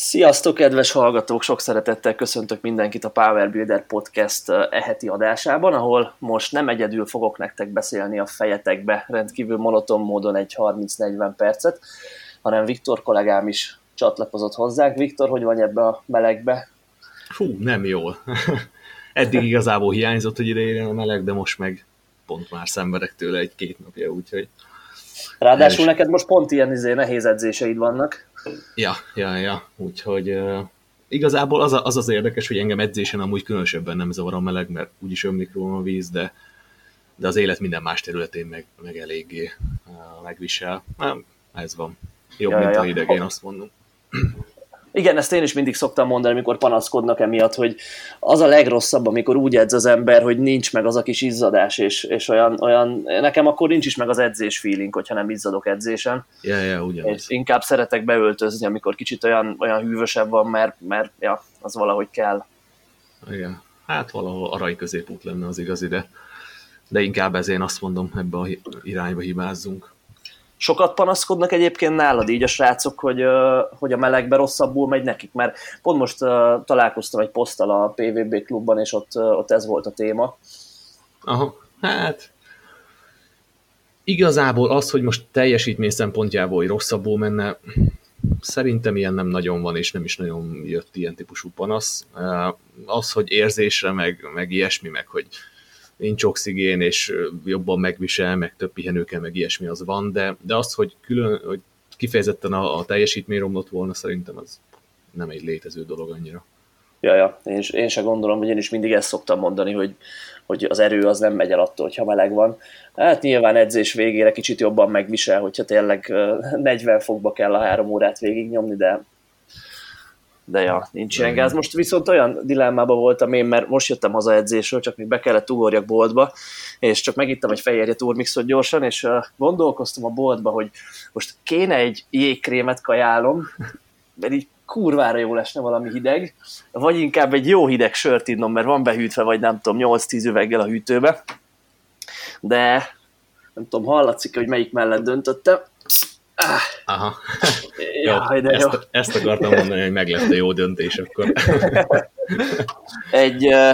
Sziasztok, kedves hallgatók! Sok szeretettel köszöntök mindenkit a Power Builder Podcast eheti adásában, ahol most nem egyedül fogok nektek beszélni a fejetekbe rendkívül monoton módon egy 30-40 percet, hanem Viktor kollégám is csatlakozott hozzánk. Viktor, hogy van ebbe a melegbe? Fú, nem jól. Eddig igazából hiányzott, hogy ide a meleg, de most meg pont már szenvedek tőle egy-két napja, úgyhogy... Ráadásul neked most pont ilyen izé, nehéz edzéseid vannak. Ja, ja, ja, úgyhogy uh, igazából az, a, az az érdekes, hogy engem edzésen amúgy különösebben nem zavar a meleg, mert úgyis ömlik róla a víz, de, de az élet minden más területén meg, meg eléggé uh, megvisel. Na, ez van. Jobb, ja, mint ja. a idegén, azt mondom. Igen, ezt én is mindig szoktam mondani, amikor panaszkodnak emiatt, hogy az a legrosszabb, amikor úgy edz az ember, hogy nincs meg az a kis izzadás, és, és olyan, olyan, nekem akkor nincs is meg az edzés feeling, hogyha nem izzadok edzésen. Ja, ja, ugyanaz. És inkább szeretek beöltözni, amikor kicsit olyan, olyan hűvösebb van, mert, mert ja, az valahogy kell. Igen, hát valahol arany középút lenne az igazi, de, de inkább ezért azt mondom, ebbe a irányba hibázzunk. Sokat panaszkodnak egyébként nálad így a srácok, hogy, hogy a melegbe rosszabbul megy nekik, mert pont most találkoztam egy poszttal a PVB klubban, és ott, ott ez volt a téma. Aha, hát igazából az, hogy most teljesítmény szempontjából hogy rosszabbul menne, szerintem ilyen nem nagyon van, és nem is nagyon jött ilyen típusú panasz. Az, hogy érzésre, meg, meg ilyesmi, meg hogy nincs oxigén, és jobban megvisel, meg több pihenő kell, meg ilyesmi az van, de, de az, hogy, külön, hogy kifejezetten a, a teljesítmény romlott volna, szerintem az nem egy létező dolog annyira. Ja, ja, én, én se gondolom, hogy én is mindig ezt szoktam mondani, hogy, hogy az erő az nem megy el attól, hogyha meleg van. Hát nyilván edzés végére kicsit jobban megvisel, hogyha tényleg 40 fokba kell a három órát végignyomni, de de ja, nincs ilyen gáz. Most viszont olyan dilemmában voltam én, mert most jöttem haza edzésről, csak még be kellett ugorjak boltba, és csak megittem egy fehérje turmixot gyorsan, és uh, gondolkoztam a boltba, hogy most kéne egy jégkrémet kajálom, mert így kurvára jó lesne valami hideg, vagy inkább egy jó hideg sört innom, mert van behűtve, vagy nem tudom, 8-10 üveggel a hűtőbe, de nem tudom, hallatszik, hogy melyik mellett döntöttem, Ah. Aha. Jaj, jó, de ezt, jó. ezt akartam mondani, hogy meg lett a jó döntés akkor. Egy uh,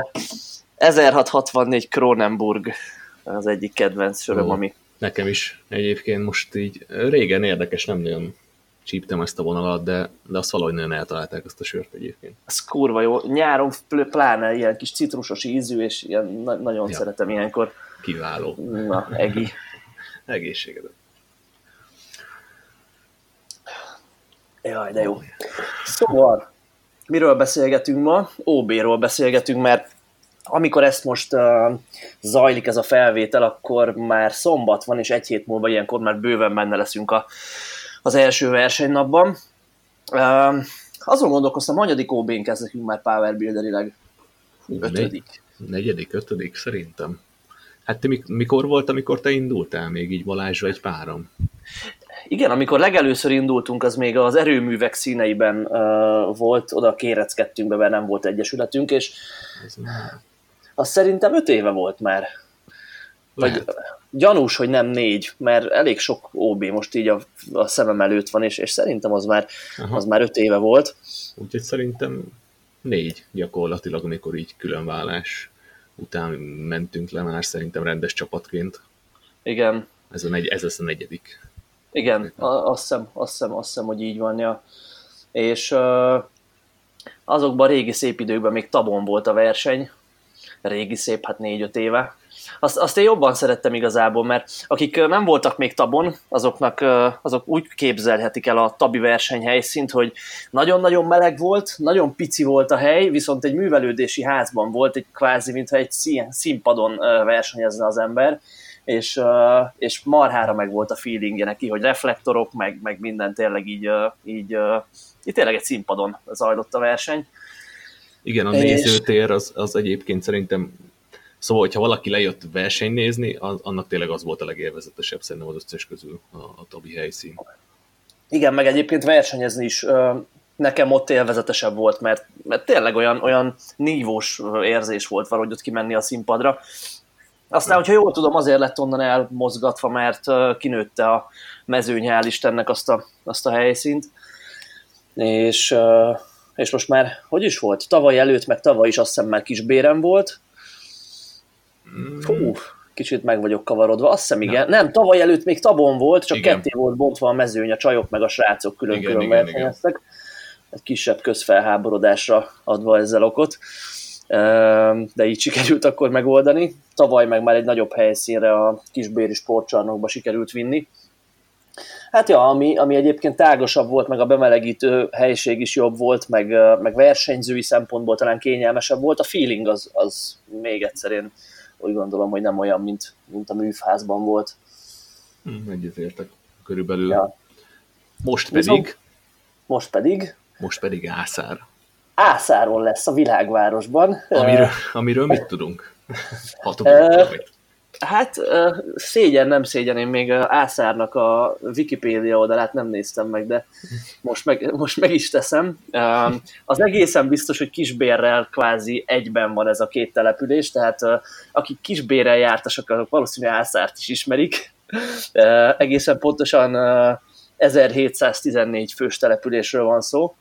1664 Kronenburg az egyik kedvenc söröm, ami... Nekem is egyébként most így régen érdekes, nem nagyon csíptem ezt a vonalat, de, de azt valahogy nagyon eltalálták azt a sört egyébként. Ez kurva jó. Nyáron pláne ilyen kis citrusos ízű, és ilyen, na- nagyon ja. szeretem ilyenkor. Kiváló. Na, egi. Egészségedet. Jaj, de jó. Szóval, miről beszélgetünk ma? OB-ról beszélgetünk, mert amikor ezt most uh, zajlik ez a felvétel, akkor már szombat van, és egy hét múlva ilyenkor már bőven benne leszünk a, az első versenynapban. Uh, azon gondolkoztam, hanyadik OB-n kezdekünk már Power Builderileg? Ötödik. Negyedik, ötödik, szerintem. Hát te mikor volt, amikor te indultál még így Balázsra egy párom? Igen, amikor legelőször indultunk, az még az erőművek színeiben uh, volt, oda kéreckedtünk be, mert nem volt egyesületünk, és az szerintem öt éve volt már. Vagy gyanús, hogy nem négy, mert elég sok OB most így a, a szemem előtt van, és, és szerintem az már, az már öt éve volt. Úgyhogy szerintem négy gyakorlatilag, amikor így különvállás után mentünk le már szerintem rendes csapatként. Igen. Ez, a negy, ez lesz a negyedik. Igen, azt hiszem, azt hiszem, azt hiszem, hogy így van, ja. És uh, azokban a régi szép időkben még tabon volt a verseny, régi szép, hát négy-öt éve. Azt, azt én jobban szerettem igazából, mert akik nem voltak még tabon, azoknak azok úgy képzelhetik el a tabi versenyhelyszínt, hogy nagyon-nagyon meleg volt, nagyon pici volt a hely, viszont egy művelődési házban volt, egy kvázi, mintha egy színpadon versenyezne az ember, és, és marhára meg volt a feelingje neki, hogy reflektorok, meg, meg minden tényleg így, így, így tényleg egy színpadon zajlott a verseny. Igen, a és... nézőtér az, az egyébként szerintem Szóval, hogyha valaki lejött verseny nézni, az, annak tényleg az volt a legélvezetesebb szerintem az összes közül a, a tabi helyszín. Igen, meg egyébként versenyezni is nekem ott élvezetesebb volt, mert, mert tényleg olyan, olyan nívós érzés volt valahogy ott kimenni a színpadra. Aztán, hogyha jól tudom, azért lett onnan elmozgatva, mert kinőtte a mezőny, hál' Istennek azt a, azt a helyszínt. és, és most már, hogy is volt? Tavaly előtt, meg tavaly is azt hiszem már Kisbérem volt. Fú, kicsit meg vagyok kavarodva, azt hiszem igen. Nem, tavaly előtt még Tabon volt, csak igen. ketté volt bontva a mezőny, a csajok meg a srácok külön-külön versenyeztek. Egy kisebb közfelháborodásra adva ezzel okot de így sikerült akkor megoldani. Tavaly meg már egy nagyobb helyszínre a kisbéri sportcsarnokba sikerült vinni. Hát ja, ami, ami egyébként tágasabb volt, meg a bemelegítő helység is jobb volt, meg, meg versenyzői szempontból talán kényelmesebb volt, a feeling az, az még egyszer én úgy gondolom, hogy nem olyan, mint, mint a műfházban volt. Hm, egyetértek körülbelül. Ja. Most pedig... Viszont, most pedig... Most pedig Ászár. Ászáron lesz a világvárosban. Amiről, amiről mit tudunk? Hát szégyen, nem szégyen, én még Ászárnak a Wikipédia oldalát nem néztem meg, de most meg, most meg is teszem. Az egészen biztos, hogy Kisbérrel kvázi egyben van ez a két település, tehát akik Kisbérrel jártasak, azok valószínűleg Ászárt is ismerik. Egészen pontosan 1714 fős településről van szó.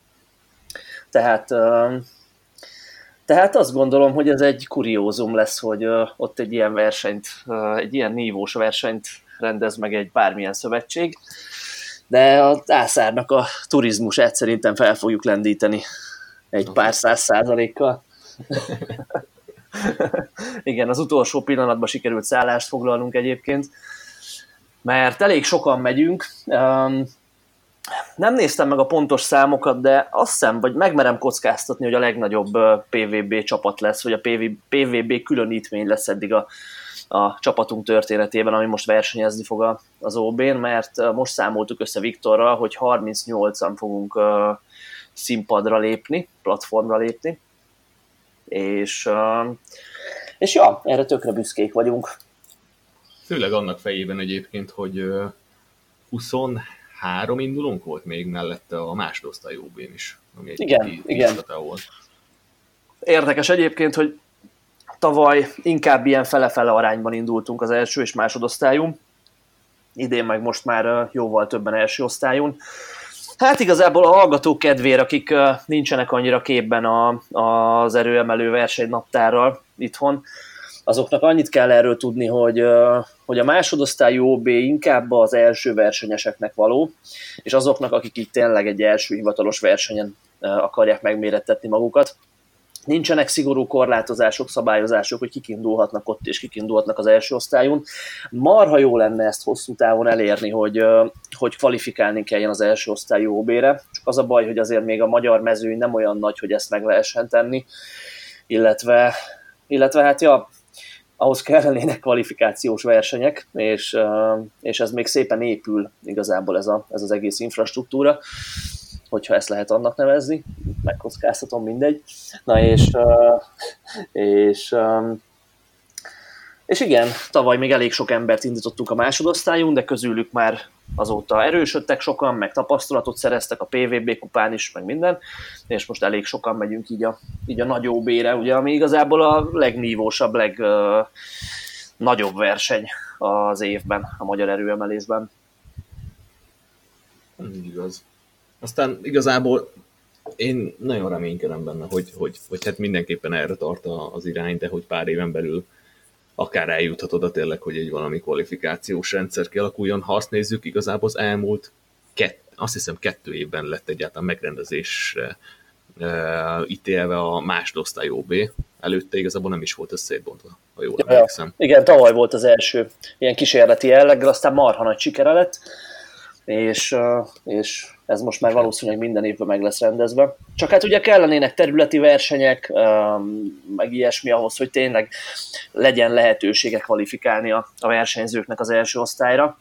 Tehát tehát azt gondolom, hogy ez egy kuriózum lesz, hogy ott egy ilyen versenyt, egy ilyen nívós versenyt rendez meg egy bármilyen szövetség, de az ászárnak a turizmusát szerintem fel fogjuk lendíteni egy pár száz százalékkal. Igen, az utolsó pillanatban sikerült szállást foglalnunk egyébként, mert elég sokan megyünk, nem néztem meg a pontos számokat, de azt hiszem, vagy megmerem kockáztatni, hogy a legnagyobb PVB csapat lesz, vagy a PV, PVB különítmény lesz eddig a, a csapatunk történetében, ami most versenyezni fog az OB-n, mert most számoltuk össze Viktorral, hogy 38-an fogunk színpadra lépni, platformra lépni, és, és ja, erre tökre büszkék vagyunk. Főleg annak fejében egyébként, hogy 20 három indulónk volt még mellette a másodosztály ob is, ami egy igen, igen. volt. Érdekes egyébként, hogy tavaly inkább ilyen fele-fele arányban indultunk az első és másodosztályunk, idén meg most már jóval többen első osztályon. Hát igazából a hallgatók kedvére, akik nincsenek annyira képben a, az erőemelő versenynaptárral itthon, azoknak annyit kell erről tudni, hogy, hogy a másodosztályú OB inkább az első versenyeseknek való, és azoknak, akik itt tényleg egy első hivatalos versenyen akarják megmérettetni magukat. Nincsenek szigorú korlátozások, szabályozások, hogy kik indulhatnak ott és kik indulhatnak az első osztályon. Marha jó lenne ezt hosszú távon elérni, hogy, hogy kvalifikálni kelljen az első osztályú OB-re, csak az a baj, hogy azért még a magyar mezőny nem olyan nagy, hogy ezt meg lehessen tenni, illetve, illetve hát ja, ahhoz kellenének kvalifikációs versenyek, és, és ez még szépen épül igazából ez, a, ez az egész infrastruktúra, hogyha ezt lehet annak nevezni, megkockáztatom, mindegy. Na és, és, és igen, tavaly még elég sok embert indítottunk a másodosztályon, de közülük már azóta erősödtek sokan, meg tapasztalatot szereztek a PVB kupán is, meg minden, és most elég sokan megyünk így a, így a nagy OB-re, ugye, ami igazából a legnívósabb, legnagyobb uh, verseny az évben, a magyar erőemelésben. Igaz. Aztán igazából én nagyon reménykedem benne, hogy, hogy, hogy hát mindenképpen erre tart az irány, de hogy pár éven belül akár eljuthat oda tényleg, hogy egy valami kvalifikációs rendszer kialakuljon. Ha azt nézzük, igazából az elmúlt kett, azt hiszem kettő évben lett egyáltalán megrendezésre uh, ítélve a másodosztály OB. Előtte igazából nem is volt ez szétbontva, ha jól ja, emlékszem. Igen, tavaly volt az első ilyen kísérleti jelleggel, aztán marha nagy sikere lett, és, uh, és ez most már valószínűleg minden évben meg lesz rendezve. Csak hát ugye kellenének területi versenyek, meg ilyesmi ahhoz, hogy tényleg legyen lehetősége kvalifikálni a, a versenyzőknek az első osztályra.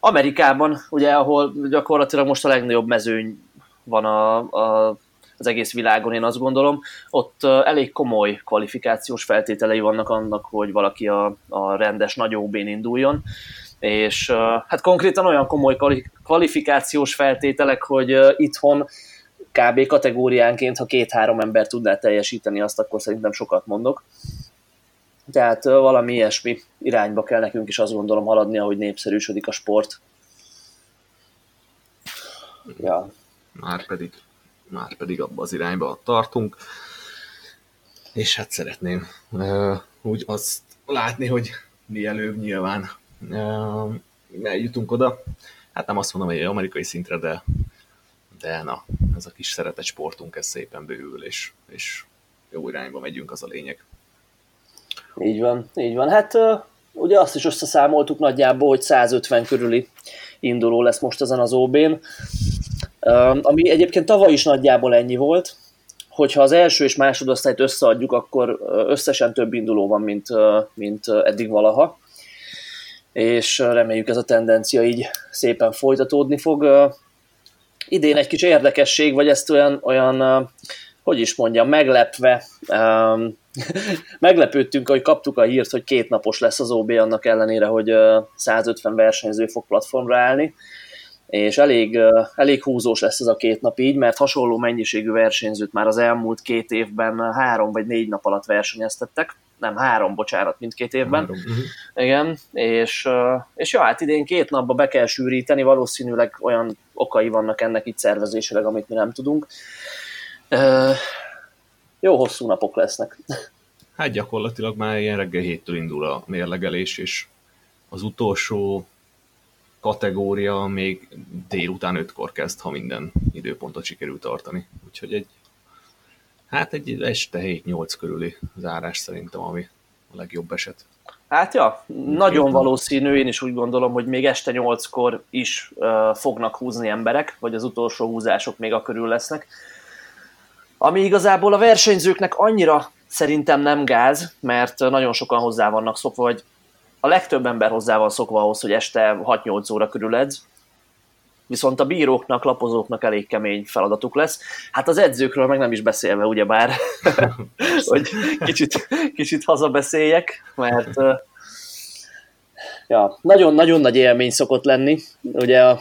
Amerikában, ugye, ahol gyakorlatilag most a legnagyobb mezőny van a, a, az egész világon, én azt gondolom, ott elég komoly kvalifikációs feltételei vannak annak, hogy valaki a, a rendes nagy OB-n induljon és hát konkrétan olyan komoly kvalifikációs feltételek, hogy itthon kb. kategóriánként, ha két-három ember tudná teljesíteni azt, akkor szerintem sokat mondok. Tehát valami ilyesmi irányba kell nekünk is azt gondolom haladni, ahogy népszerűsödik a sport. Ja. már pedig, már pedig abba az irányba tartunk. És hát szeretném úgy azt látni, hogy mielőbb nyilván eljutunk oda. Hát nem azt mondom, hogy amerikai szintre, de, de na, ez a kis szeretett sportunk, ez szépen bővül, és, és jó irányba megyünk, az a lényeg. Így van, így van. Hát ugye azt is összeszámoltuk nagyjából, hogy 150 körüli induló lesz most ezen az OB-n, ami egyébként tavaly is nagyjából ennyi volt, hogyha az első és másodosztályt összeadjuk, akkor összesen több induló van, mint, mint eddig valaha, és reméljük ez a tendencia így szépen folytatódni fog. Idén egy kis érdekesség, vagy ezt olyan, olyan hogy is mondjam, meglepve, um, meglepődtünk, hogy kaptuk a hírt, hogy két napos lesz az OB annak ellenére, hogy uh, 150 versenyző fog platformra állni, és elég, elég húzós lesz ez a két nap így, mert hasonló mennyiségű versenyzőt már az elmúlt két évben három vagy négy nap alatt versenyeztettek, nem három, bocsánat, mindkét évben. Három. Uh-huh. Igen, és, és ja, hát idén két napba be kell sűríteni, valószínűleg olyan okai vannak ennek itt szervezésileg, amit mi nem tudunk. Jó hosszú napok lesznek. Hát gyakorlatilag már ilyen reggel héttől indul a mérlegelés, és az utolsó kategória még délután ötkor kezd, ha minden időpontot sikerül tartani. Úgyhogy egy, hát egy este 7-8 körüli zárás szerintem, ami a legjobb eset. Hát ja, nagyon valószínű, én is úgy gondolom, hogy még este 8-kor is uh, fognak húzni emberek, vagy az utolsó húzások még a körül lesznek. Ami igazából a versenyzőknek annyira szerintem nem gáz, mert nagyon sokan hozzá vannak szokva, vagy a legtöbb ember hozzá van szokva ahhoz, hogy este 6-8 óra körül edz, viszont a bíróknak, lapozóknak elég kemény feladatuk lesz. Hát az edzőkről meg nem is beszélve, ugyebár, hogy kicsit, kicsit hazabeszéljek, mert ja, nagyon-nagyon nagy élmény szokott lenni. Ugye a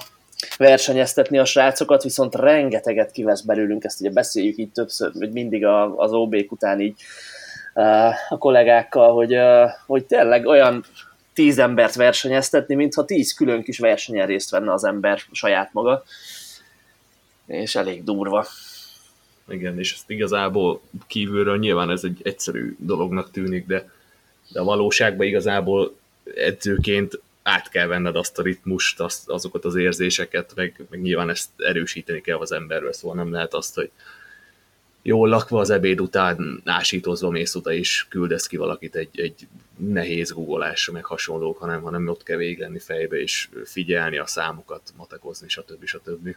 versenyeztetni a srácokat, viszont rengeteget kivesz belőlünk, ezt ugye beszéljük így többször, hogy mindig az ob után így a kollégákkal, hogy, hogy tényleg olyan tíz embert versenyeztetni, mintha tíz külön kis versenyen részt venne az ember saját maga. És elég durva. Igen, és ezt igazából kívülről nyilván ez egy egyszerű dolognak tűnik, de, de a valóságban igazából edzőként át kell venned azt a ritmust, azt, azokat az érzéseket, meg, meg nyilván ezt erősíteni kell az emberről, szóval nem lehet azt, hogy jól lakva az ebéd után ásítozva mész oda, és küldesz ki valakit egy, egy nehéz googolásra, meg hasonlók, hanem, hanem ott kell végig lenni fejbe, és figyelni a számokat, matekozni, stb. stb.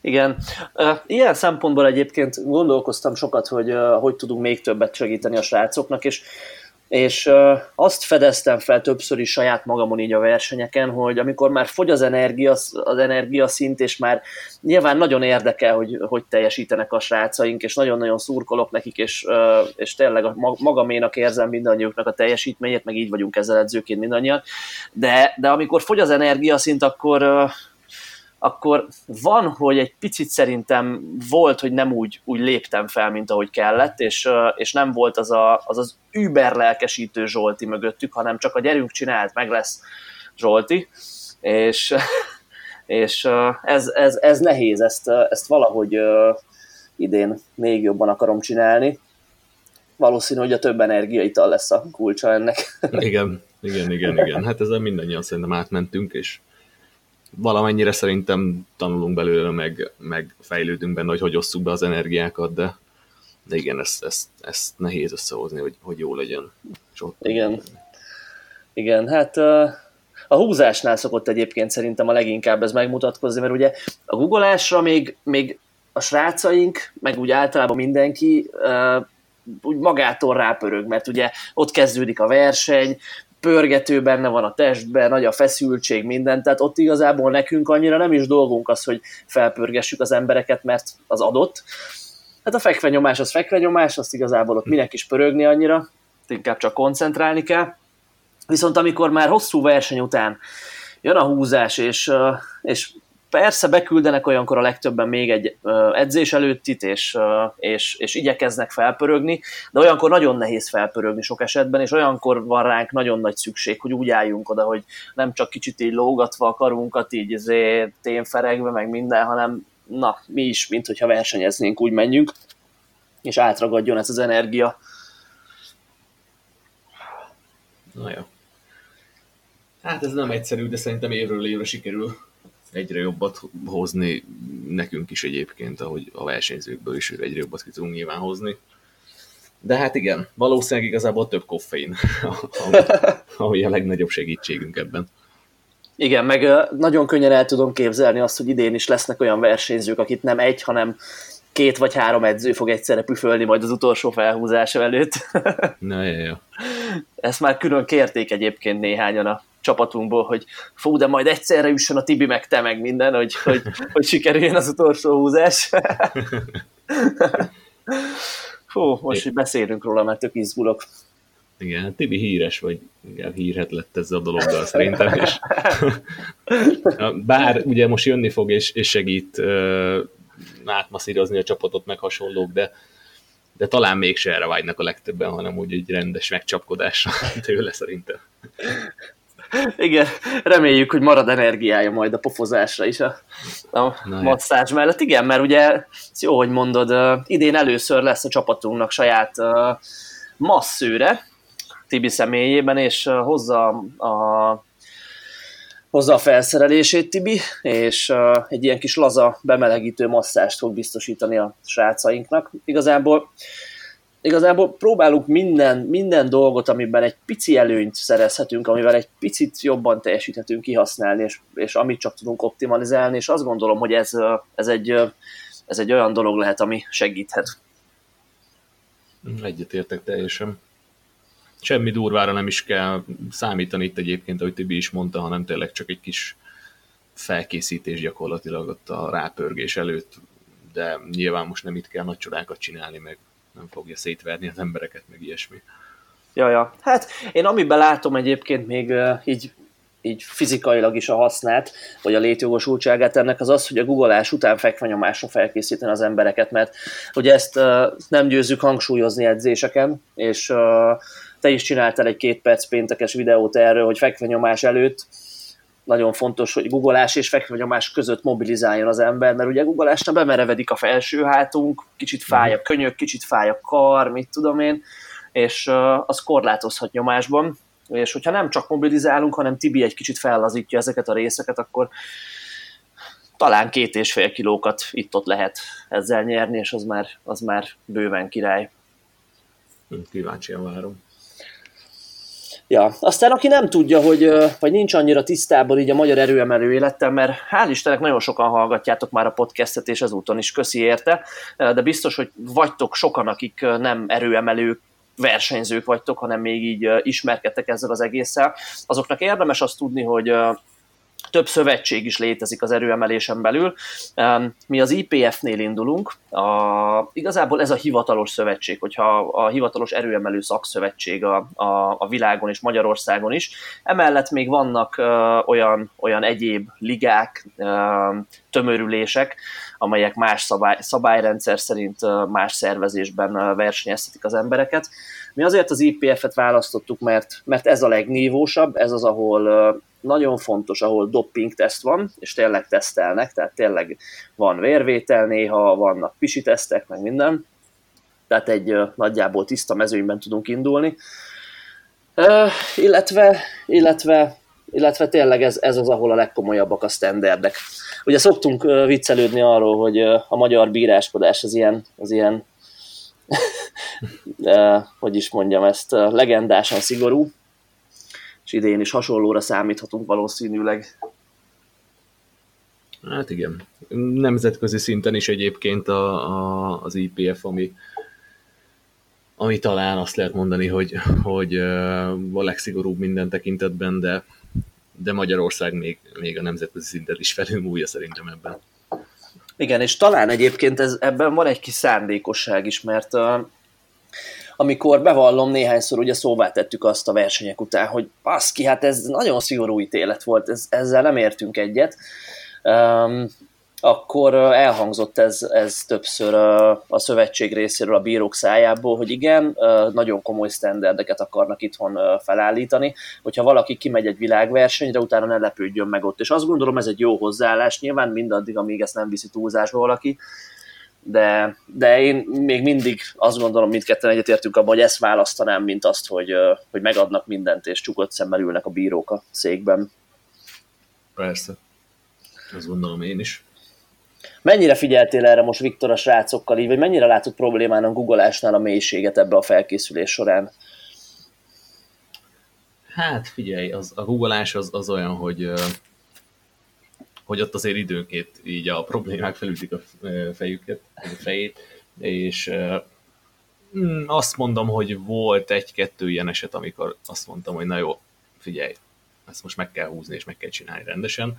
Igen. Ilyen szempontból egyébként gondolkoztam sokat, hogy hogy tudunk még többet segíteni a srácoknak, és és azt fedeztem fel többször is saját magamon így a versenyeken, hogy amikor már fogy az energia, az energia szint, és már nyilván nagyon érdekel, hogy hogy teljesítenek a srácaink, és nagyon-nagyon szurkolok nekik, és, és tényleg magaménak érzem mindannyiuknak a teljesítményét, meg így vagyunk ezzel edzőként mindannyian, de, de amikor fogy az energia szint, akkor akkor van, hogy egy picit szerintem volt, hogy nem úgy, úgy léptem fel, mint ahogy kellett, és, és nem volt az, a, az az über lelkesítő Zsolti mögöttük, hanem csak a gyerünk csinált, meg lesz Zsolti, és, és ez, ez, ez nehéz, ezt, ezt valahogy idén még jobban akarom csinálni. Valószínű, hogy a több energiaital lesz a kulcsa ennek. Igen, igen, igen, igen. Hát ezzel mindannyian szerintem átmentünk, és valamennyire szerintem tanulunk belőle, meg, meg fejlődünk benne, hogy hogy osszuk be az energiákat, de, de igen, ezt, ezt, ezt nehéz összehozni, hogy, hogy jó legyen. Sok igen. Igen, hát a húzásnál szokott egyébként szerintem a leginkább ez megmutatkozni, mert ugye a googolásra még, még a srácaink, meg úgy általában mindenki úgy magától rápörög, mert ugye ott kezdődik a verseny, pörgető benne van a testben, nagy a feszültség, minden, tehát ott igazából nekünk annyira nem is dolgunk az, hogy felpörgessük az embereket, mert az adott. Hát a fekvenyomás az fekvenyomás, azt igazából ott minek is pörögni annyira, inkább csak koncentrálni kell. Viszont amikor már hosszú verseny után jön a húzás, és, és Persze beküldenek olyankor a legtöbben még egy edzés előttit, és, és, és igyekeznek felpörögni, de olyankor nagyon nehéz felpörögni sok esetben, és olyankor van ránk nagyon nagy szükség, hogy úgy álljunk oda, hogy nem csak kicsit így lógatva a karunkat, így ténferegve, meg minden, hanem na, mi is, mint hogyha versenyeznénk, úgy menjünk, és átragadjon ez az energia. Na jó. Hát ez nem egyszerű, de szerintem évről évre sikerül egyre jobbat hozni nekünk is egyébként, ahogy a versenyzőkből is egyre jobbat ki tudunk nyilván hozni. De hát igen, valószínűleg igazából több koffein, ami, ami a legnagyobb segítségünk ebben. Igen, meg nagyon könnyen el tudom képzelni azt, hogy idén is lesznek olyan versenyzők, akit nem egy, hanem két vagy három edző fog egyszerre püfölni majd az utolsó felhúzása előtt. Na, ja, ja. Ezt már külön kérték egyébként néhányan a csapatunkból, hogy fú, de majd egyszerre üssön a Tibi meg te meg minden, hogy, hogy, hogy sikerüljön az utolsó húzás. Fú, most, hogy beszélünk róla, mert tök izgulok. Igen, Tibi híres, vagy igen, hírhet lett ezzel a dologgal szerintem, és bár ugye most jönni fog és, és segít uh, átmasszírozni a csapatot, meg hasonlók, de, de talán mégse erre vágynak a legtöbben, hanem úgy egy rendes megcsapkodásra tőle szerintem. Igen, reméljük, hogy marad energiája majd a pofozásra is a, a masszázs mellett. Igen, mert ugye, jó, hogy mondod, idén először lesz a csapatunknak saját masszőre, Tibi személyében, és hozza a hozza a felszerelését Tibi, és uh, egy ilyen kis laza bemelegítő masszást fog biztosítani a srácainknak. Igazából igazából próbálunk minden, minden dolgot, amiben egy pici előnyt szerezhetünk, amivel egy picit jobban teljesíthetünk kihasználni, és, és amit csak tudunk optimalizálni, és azt gondolom, hogy ez, ez, egy, ez egy olyan dolog lehet, ami segíthet. Egyetértek teljesen. Semmi durvára nem is kell számítani itt egyébként, ahogy Tibi is mondta, hanem tényleg csak egy kis felkészítés gyakorlatilag ott a rápörgés előtt, de nyilván most nem itt kell nagy csodákat csinálni, meg nem fogja szétverni az embereket, meg ilyesmi. Ja, ja. Hát én amiben látom egyébként még uh, így, így fizikailag is a hasznát, vagy a létjogosultságát ennek az az, hogy a googleás után fekvenyomásra felkészíteni az embereket, mert ugye ezt uh, nem győzzük hangsúlyozni edzéseken, és uh, te is csináltál egy két perc péntekes videót erről, hogy fekvenyomás előtt nagyon fontos, hogy googleás és fekvenyomás között mobilizáljon az ember, mert ugye googleásnál bemerevedik a felső hátunk, kicsit fáj a könyök, kicsit fáj a kar, mit tudom én, és az korlátozhat nyomásban, és hogyha nem csak mobilizálunk, hanem Tibi egy kicsit fellazítja ezeket a részeket, akkor talán két és fél kilókat itt-ott lehet ezzel nyerni, és az már, az már bőven király. Kíváncsian várom. Ja, aztán aki nem tudja, hogy, vagy nincs annyira tisztában így a magyar erőemelő élettel, mert hál' Istennek nagyon sokan hallgatjátok már a podcastet, és ezúton is köszi érte, de biztos, hogy vagytok sokan, akik nem erőemelők, versenyzők vagytok, hanem még így ismerkedtek ezzel az egésszel. Azoknak érdemes azt tudni, hogy több szövetség is létezik az erőemelésen belül. Mi az IPF-nél indulunk, a, igazából ez a hivatalos szövetség, hogyha a hivatalos erőemelő szakszövetség a, a, a világon és Magyarországon is. Emellett még vannak uh, olyan, olyan egyéb ligák, uh, tömörülések, amelyek más szabály, szabályrendszer szerint más szervezésben versenyeztetik az embereket. Mi azért az IPF-et választottuk, mert, mert ez a legnívósabb, ez az, ahol nagyon fontos, ahol dopping teszt van, és tényleg tesztelnek, tehát tényleg van vérvétel néha, vannak pisi tesztek, meg minden, tehát egy nagyjából tiszta mezőnyben tudunk indulni. Uh, illetve, illetve, illetve tényleg ez, ez az, ahol a legkomolyabbak a standardek. Ugye szoktunk viccelődni arról, hogy a magyar bíráskodás az ilyen, az ilyen uh, hogy is mondjam ezt, legendásan szigorú, idén is hasonlóra számíthatunk valószínűleg. Hát igen. Nemzetközi szinten is egyébként a, a, az IPF, ami, ami talán azt lehet mondani, hogy, hogy a legszigorúbb minden tekintetben, de, de Magyarország még, még a nemzetközi szinten is felülmúlja szerintem ebben. Igen, és talán egyébként ez, ebben van egy kis szándékosság is, mert uh, amikor bevallom néhányszor ugye szóvá tettük azt a versenyek után, hogy baszki, hát ez nagyon szigorú ítélet volt, ez, ezzel nem értünk egyet. Um, akkor elhangzott ez, ez többször a szövetség részéről a bírók szájából, hogy igen, nagyon komoly sztenderdeket akarnak itthon felállítani, hogyha valaki kimegy egy világversenyre, utána ne lepődjön meg ott. És azt gondolom, ez egy jó hozzáállás, nyilván mindaddig, amíg ezt nem viszi túlzásba valaki, de, de én még mindig azt gondolom, mindketten egyetértünk abban, hogy ezt választanám, mint azt, hogy, hogy megadnak mindent, és csukott szemmel ülnek a bírók a székben. Persze. Azt gondolom én is. Mennyire figyeltél erre most Viktor a srácokkal így, vagy mennyire látod problémán a googolásnál a mélységet ebbe a felkészülés során? Hát figyelj, az, a googolás az, az olyan, hogy hogy ott azért időnként így a problémák felütik a fejüket, a fejét, és mm, azt mondom, hogy volt egy-kettő ilyen eset, amikor azt mondtam, hogy na jó, figyelj, ezt most meg kell húzni, és meg kell csinálni rendesen.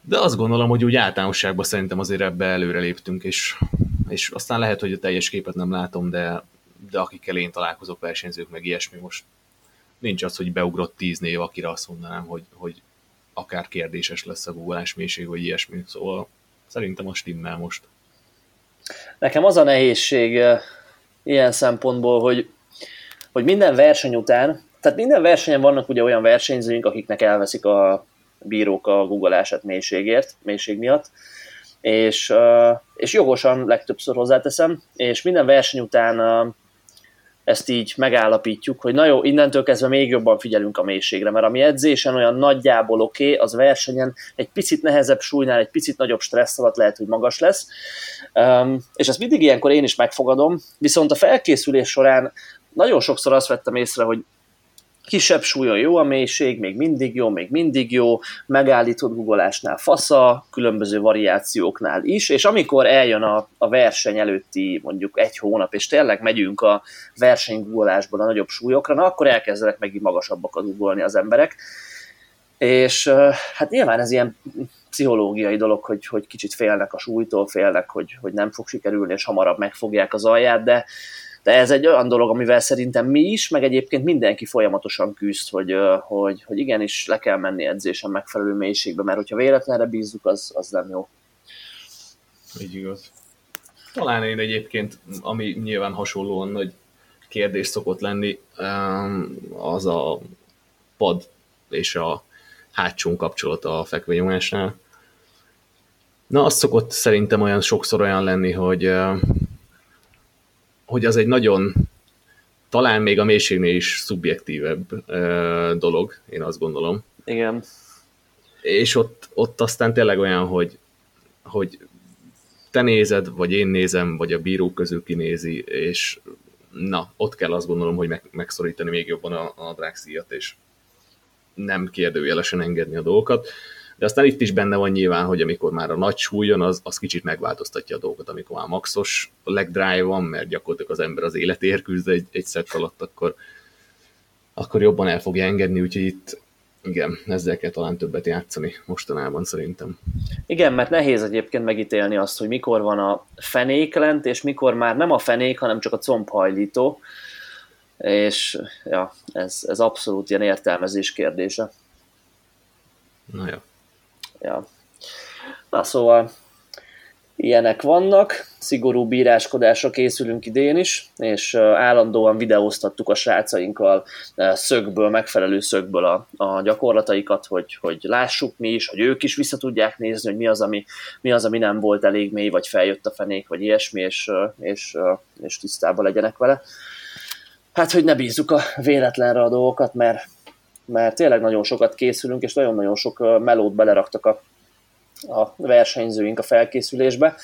De azt gondolom, hogy úgy általánosságban szerintem azért ebbe előre léptünk, és, és aztán lehet, hogy a teljes képet nem látom, de, de akikkel én találkozok, versenyzők, meg ilyesmi, most nincs az, hogy beugrott tíz név, akire azt mondanám, hogy, hogy akár kérdéses lesz a googleás mélység, vagy ilyesmi. Szóval szerintem a stimmel most. Nekem az a nehézség ilyen szempontból, hogy, hogy minden verseny után, tehát minden versenyen vannak ugye olyan versenyzőink, akiknek elveszik a bírók a googleását mélységért, mélység miatt, és, és jogosan legtöbbször hozzáteszem, és minden verseny után ezt így megállapítjuk, hogy na jó, innentől kezdve még jobban figyelünk a mélységre, mert ami edzésen olyan nagyjából oké, okay, az versenyen egy picit nehezebb súlynál, egy picit nagyobb stressz alatt lehet, hogy magas lesz. Um, és ezt mindig ilyenkor én is megfogadom, viszont a felkészülés során nagyon sokszor azt vettem észre, hogy kisebb súlyon jó a mélység, még mindig jó, még mindig jó, megállított googolásnál fasza, különböző variációknál is, és amikor eljön a, a verseny előtti mondjuk egy hónap, és tényleg megyünk a versenygugolásból a nagyobb súlyokra, na akkor elkezdenek megint magasabbakat googolni az emberek, és hát nyilván ez ilyen pszichológiai dolog, hogy, hogy kicsit félnek a súlytól, félnek, hogy, hogy nem fog sikerülni, és hamarabb megfogják az alját, de de ez egy olyan dolog, amivel szerintem mi is, meg egyébként mindenki folyamatosan küzd, hogy, hogy, hogy igenis le kell menni edzésen megfelelő mélységbe, mert hogyha véletlenre bízzuk, az, az nem jó. Így igaz. Talán én egyébként, ami nyilván hasonlóan nagy kérdés szokott lenni, az a pad és a hátsón kapcsolata a fekvőnyomásnál. Na, az szokott szerintem olyan sokszor olyan lenni, hogy hogy az egy nagyon, talán még a mélységnél is szubjektívebb dolog, én azt gondolom. Igen. És ott, ott aztán tényleg olyan, hogy, hogy te nézed, vagy én nézem, vagy a bíró közül kinézi, és na, ott kell azt gondolom, hogy meg, megszorítani még jobban a, a drágszíjat, és nem kérdőjelesen engedni a dolgokat. De aztán itt is benne van nyilván, hogy amikor már a nagy súlyon, az, az kicsit megváltoztatja a dolgot, amikor már maxos legdrive van, mert gyakorlatilag az ember az életéért küzd egy, egy szett alatt, akkor, akkor jobban el fogja engedni, úgyhogy itt igen, ezzel kell talán többet játszani mostanában szerintem. Igen, mert nehéz egyébként megítélni azt, hogy mikor van a fenék lent, és mikor már nem a fenék, hanem csak a combhajlító, és ja, ez, ez abszolút ilyen értelmezés kérdése. Na jó ja. Na szóval ilyenek vannak, szigorú bíráskodásra készülünk idén is, és állandóan videóztattuk a srácainkkal szögből, megfelelő szögből a, a gyakorlataikat, hogy, hogy lássuk mi is, hogy ők is vissza tudják nézni, hogy mi az, ami, mi az, ami nem volt elég mély, vagy feljött a fenék, vagy ilyesmi, és, és, és tisztában legyenek vele. Hát, hogy ne bízzuk a véletlenre a dolgokat, mert mert tényleg nagyon sokat készülünk, és nagyon-nagyon sok melót beleraktak a, a versenyzőink a felkészülésbe.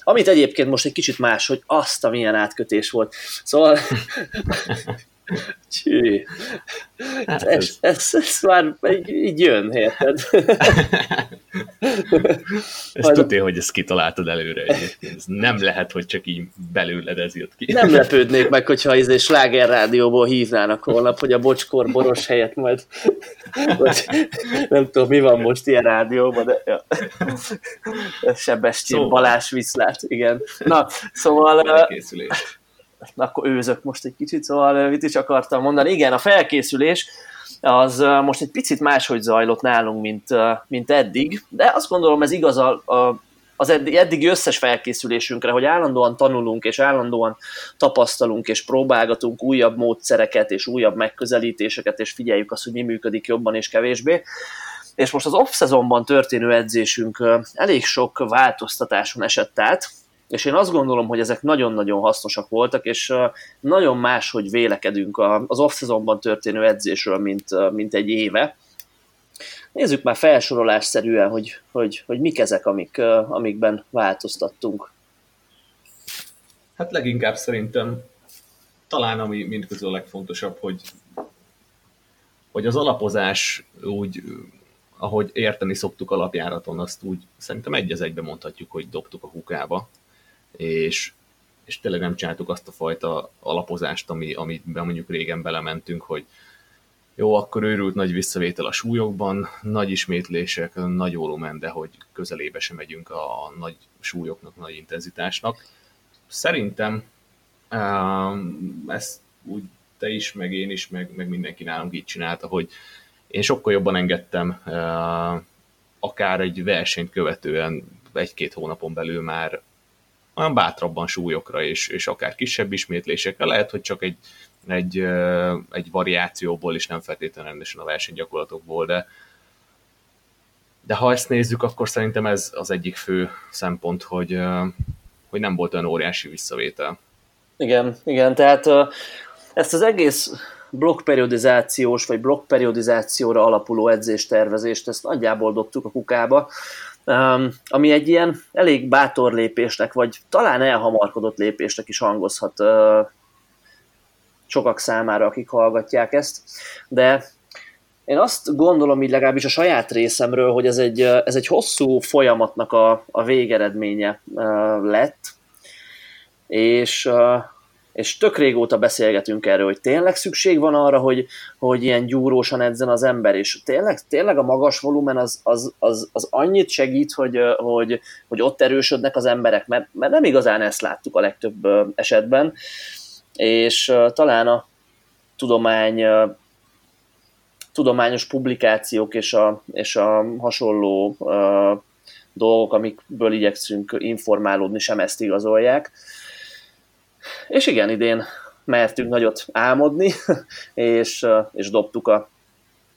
Amit egyébként most egy kicsit más, hogy azt a milyen átkötés volt. Szóval Csű. Hát ez, ez, ez már így, így jön, érted? Ezt tudja, hogy ezt kitaláltad előre egyébként. Ez nem lehet, hogy csak így belőled ez jött ki. Nem lepődnék meg, hogyha izé sláger rádióból hívnának holnap, hogy a bocskor boros helyett majd vagy, nem tudom, mi van most ilyen rádióban, de ja. Sebestén, szóval. Balázs Viszlát, igen. Na, szóval... Na, akkor őzök most egy kicsit, szóval mit is akartam mondani. Igen, a felkészülés, az most egy picit máshogy zajlott nálunk, mint, mint eddig, de azt gondolom ez igaz a, a az eddigi összes felkészülésünkre, hogy állandóan tanulunk, és állandóan tapasztalunk, és próbálgatunk újabb módszereket, és újabb megközelítéseket, és figyeljük azt, hogy mi működik jobban és kevésbé. És most az off-szezonban történő edzésünk elég sok változtatáson esett át, és én azt gondolom, hogy ezek nagyon-nagyon hasznosak voltak, és nagyon más, hogy vélekedünk az off-szezonban történő edzésről, mint, mint egy éve. Nézzük már felsorolásszerűen, hogy, hogy, hogy mik ezek, amik, amikben változtattunk. Hát leginkább szerintem talán ami mindközül a legfontosabb, hogy, hogy az alapozás úgy, ahogy érteni szoktuk alapjáraton, azt úgy szerintem egy az egybe mondhatjuk, hogy dobtuk a kukába és, és tényleg nem csináltuk azt a fajta alapozást, ami, amiben mondjuk régen belementünk, hogy jó, akkor őrült nagy visszavétel a súlyokban, nagy ismétlések, nagy volumen, de hogy közelébe sem megyünk a nagy súlyoknak, nagy intenzitásnak. Szerintem ezt úgy te is, meg én is, meg, meg mindenki nálunk így csinálta, hogy én sokkal jobban engedtem akár egy versenyt követően egy-két hónapon belül már olyan bátrabban súlyokra, és, és akár kisebb ismétlésekre, lehet, hogy csak egy, egy, egy variációból, és nem feltétlenül rendesen a versenygyakorlatokból, de, de ha ezt nézzük, akkor szerintem ez az egyik fő szempont, hogy, hogy nem volt olyan óriási visszavétel. Igen, igen, tehát ezt az egész blokkperiodizációs vagy blokkperiodizációra alapuló edzéstervezést, ezt nagyjából dobtuk a kukába, ami egy ilyen elég bátor lépésnek, vagy talán elhamarkodott lépésnek is hangozhat sokak számára, akik hallgatják ezt, de én azt gondolom így legalábbis a saját részemről, hogy ez egy, ez egy hosszú folyamatnak a, a végeredménye lett, és és tök régóta beszélgetünk erről, hogy tényleg szükség van arra, hogy, hogy ilyen gyúrósan edzen az ember, és tényleg, tényleg a magas volumen az, az, az, az annyit segít, hogy, hogy, hogy ott erősödnek az emberek, mert, mert nem igazán ezt láttuk a legtöbb esetben, és talán a tudomány tudományos publikációk és a, és a hasonló uh, dolgok, amikből igyekszünk informálódni, sem ezt igazolják. És igen, idén mertünk nagyot álmodni, és, és dobtuk a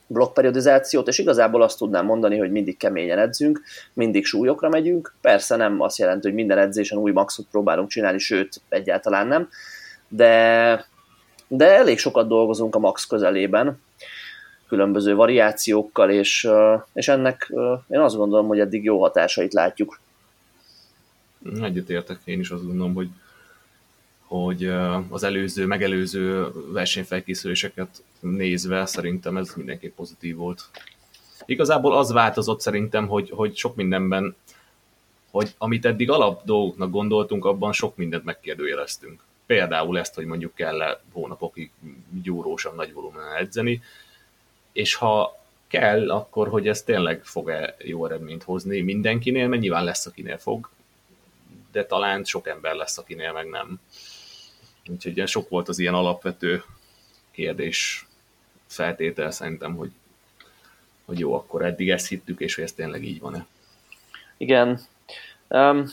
blokkperiodizációt, és igazából azt tudnám mondani, hogy mindig keményen edzünk, mindig súlyokra megyünk. Persze nem azt jelenti, hogy minden edzésen új maxot próbálunk csinálni, sőt, egyáltalán nem, de, de elég sokat dolgozunk a max közelében, különböző variációkkal, és, és ennek én azt gondolom, hogy eddig jó hatásait látjuk. Egyetértek, én is azt gondolom, hogy hogy az előző, megelőző versenyfelkészüléseket nézve szerintem ez mindenképp pozitív volt. Igazából az változott szerintem, hogy, hogy sok mindenben, hogy amit eddig alap dolgoknak gondoltunk, abban sok mindent megkérdőjeleztünk. Például ezt, hogy mondjuk kell-e hónapokig gyúrósan nagy volumen edzeni, és ha kell, akkor hogy ez tényleg fog-e jó eredményt hozni mindenkinél, mert nyilván lesz, akinél fog, de talán sok ember lesz, akinél meg nem. Úgyhogy ilyen sok volt az ilyen alapvető kérdés feltétel szerintem, hogy, hogy jó, akkor eddig ezt hittük, és hogy ez tényleg így van-e. Igen. Um,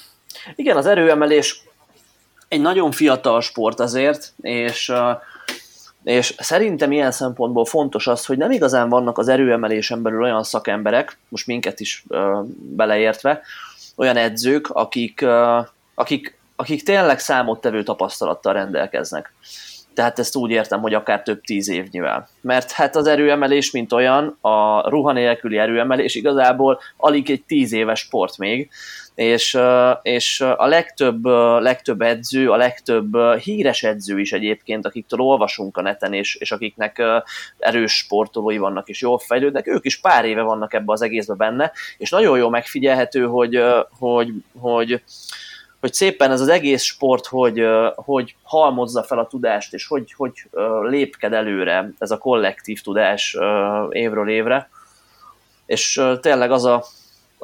igen, az erőemelés egy nagyon fiatal sport azért, és, és szerintem ilyen szempontból fontos az, hogy nem igazán vannak az erőemelésen belül olyan szakemberek, most minket is beleértve, olyan edzők, akik, akik akik tényleg számottevő tapasztalattal rendelkeznek. Tehát ezt úgy értem, hogy akár több tíz évnyivel. Mert hát az erőemelés, mint olyan, a ruha nélküli erőemelés igazából alig egy tíz éves sport még, és, és a legtöbb, legtöbb edző, a legtöbb híres edző is egyébként, akiktől olvasunk a neten, és, és akiknek erős sportolói vannak, és jól fejlődnek, ők is pár éve vannak ebbe az egészbe benne, és nagyon jó megfigyelhető, hogy, hogy, hogy hogy szépen ez az egész sport, hogy, hogy halmozza fel a tudást, és hogy, hogy lépked előre ez a kollektív tudás évről évre. És tényleg az a,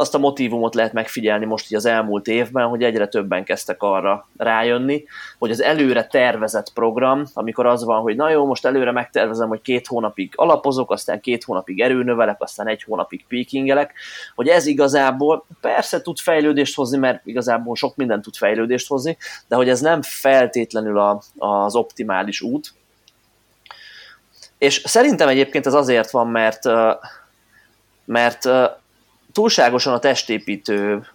azt a motivumot lehet megfigyelni most így az elmúlt évben, hogy egyre többen kezdtek arra rájönni, hogy az előre tervezett program, amikor az van, hogy na jó, most előre megtervezem, hogy két hónapig alapozok, aztán két hónapig erőnövelek, aztán egy hónapig peakingelek, hogy ez igazából persze tud fejlődést hozni, mert igazából sok minden tud fejlődést hozni, de hogy ez nem feltétlenül a, az optimális út, és szerintem egyébként ez azért van, mert, mert túlságosan a testépítő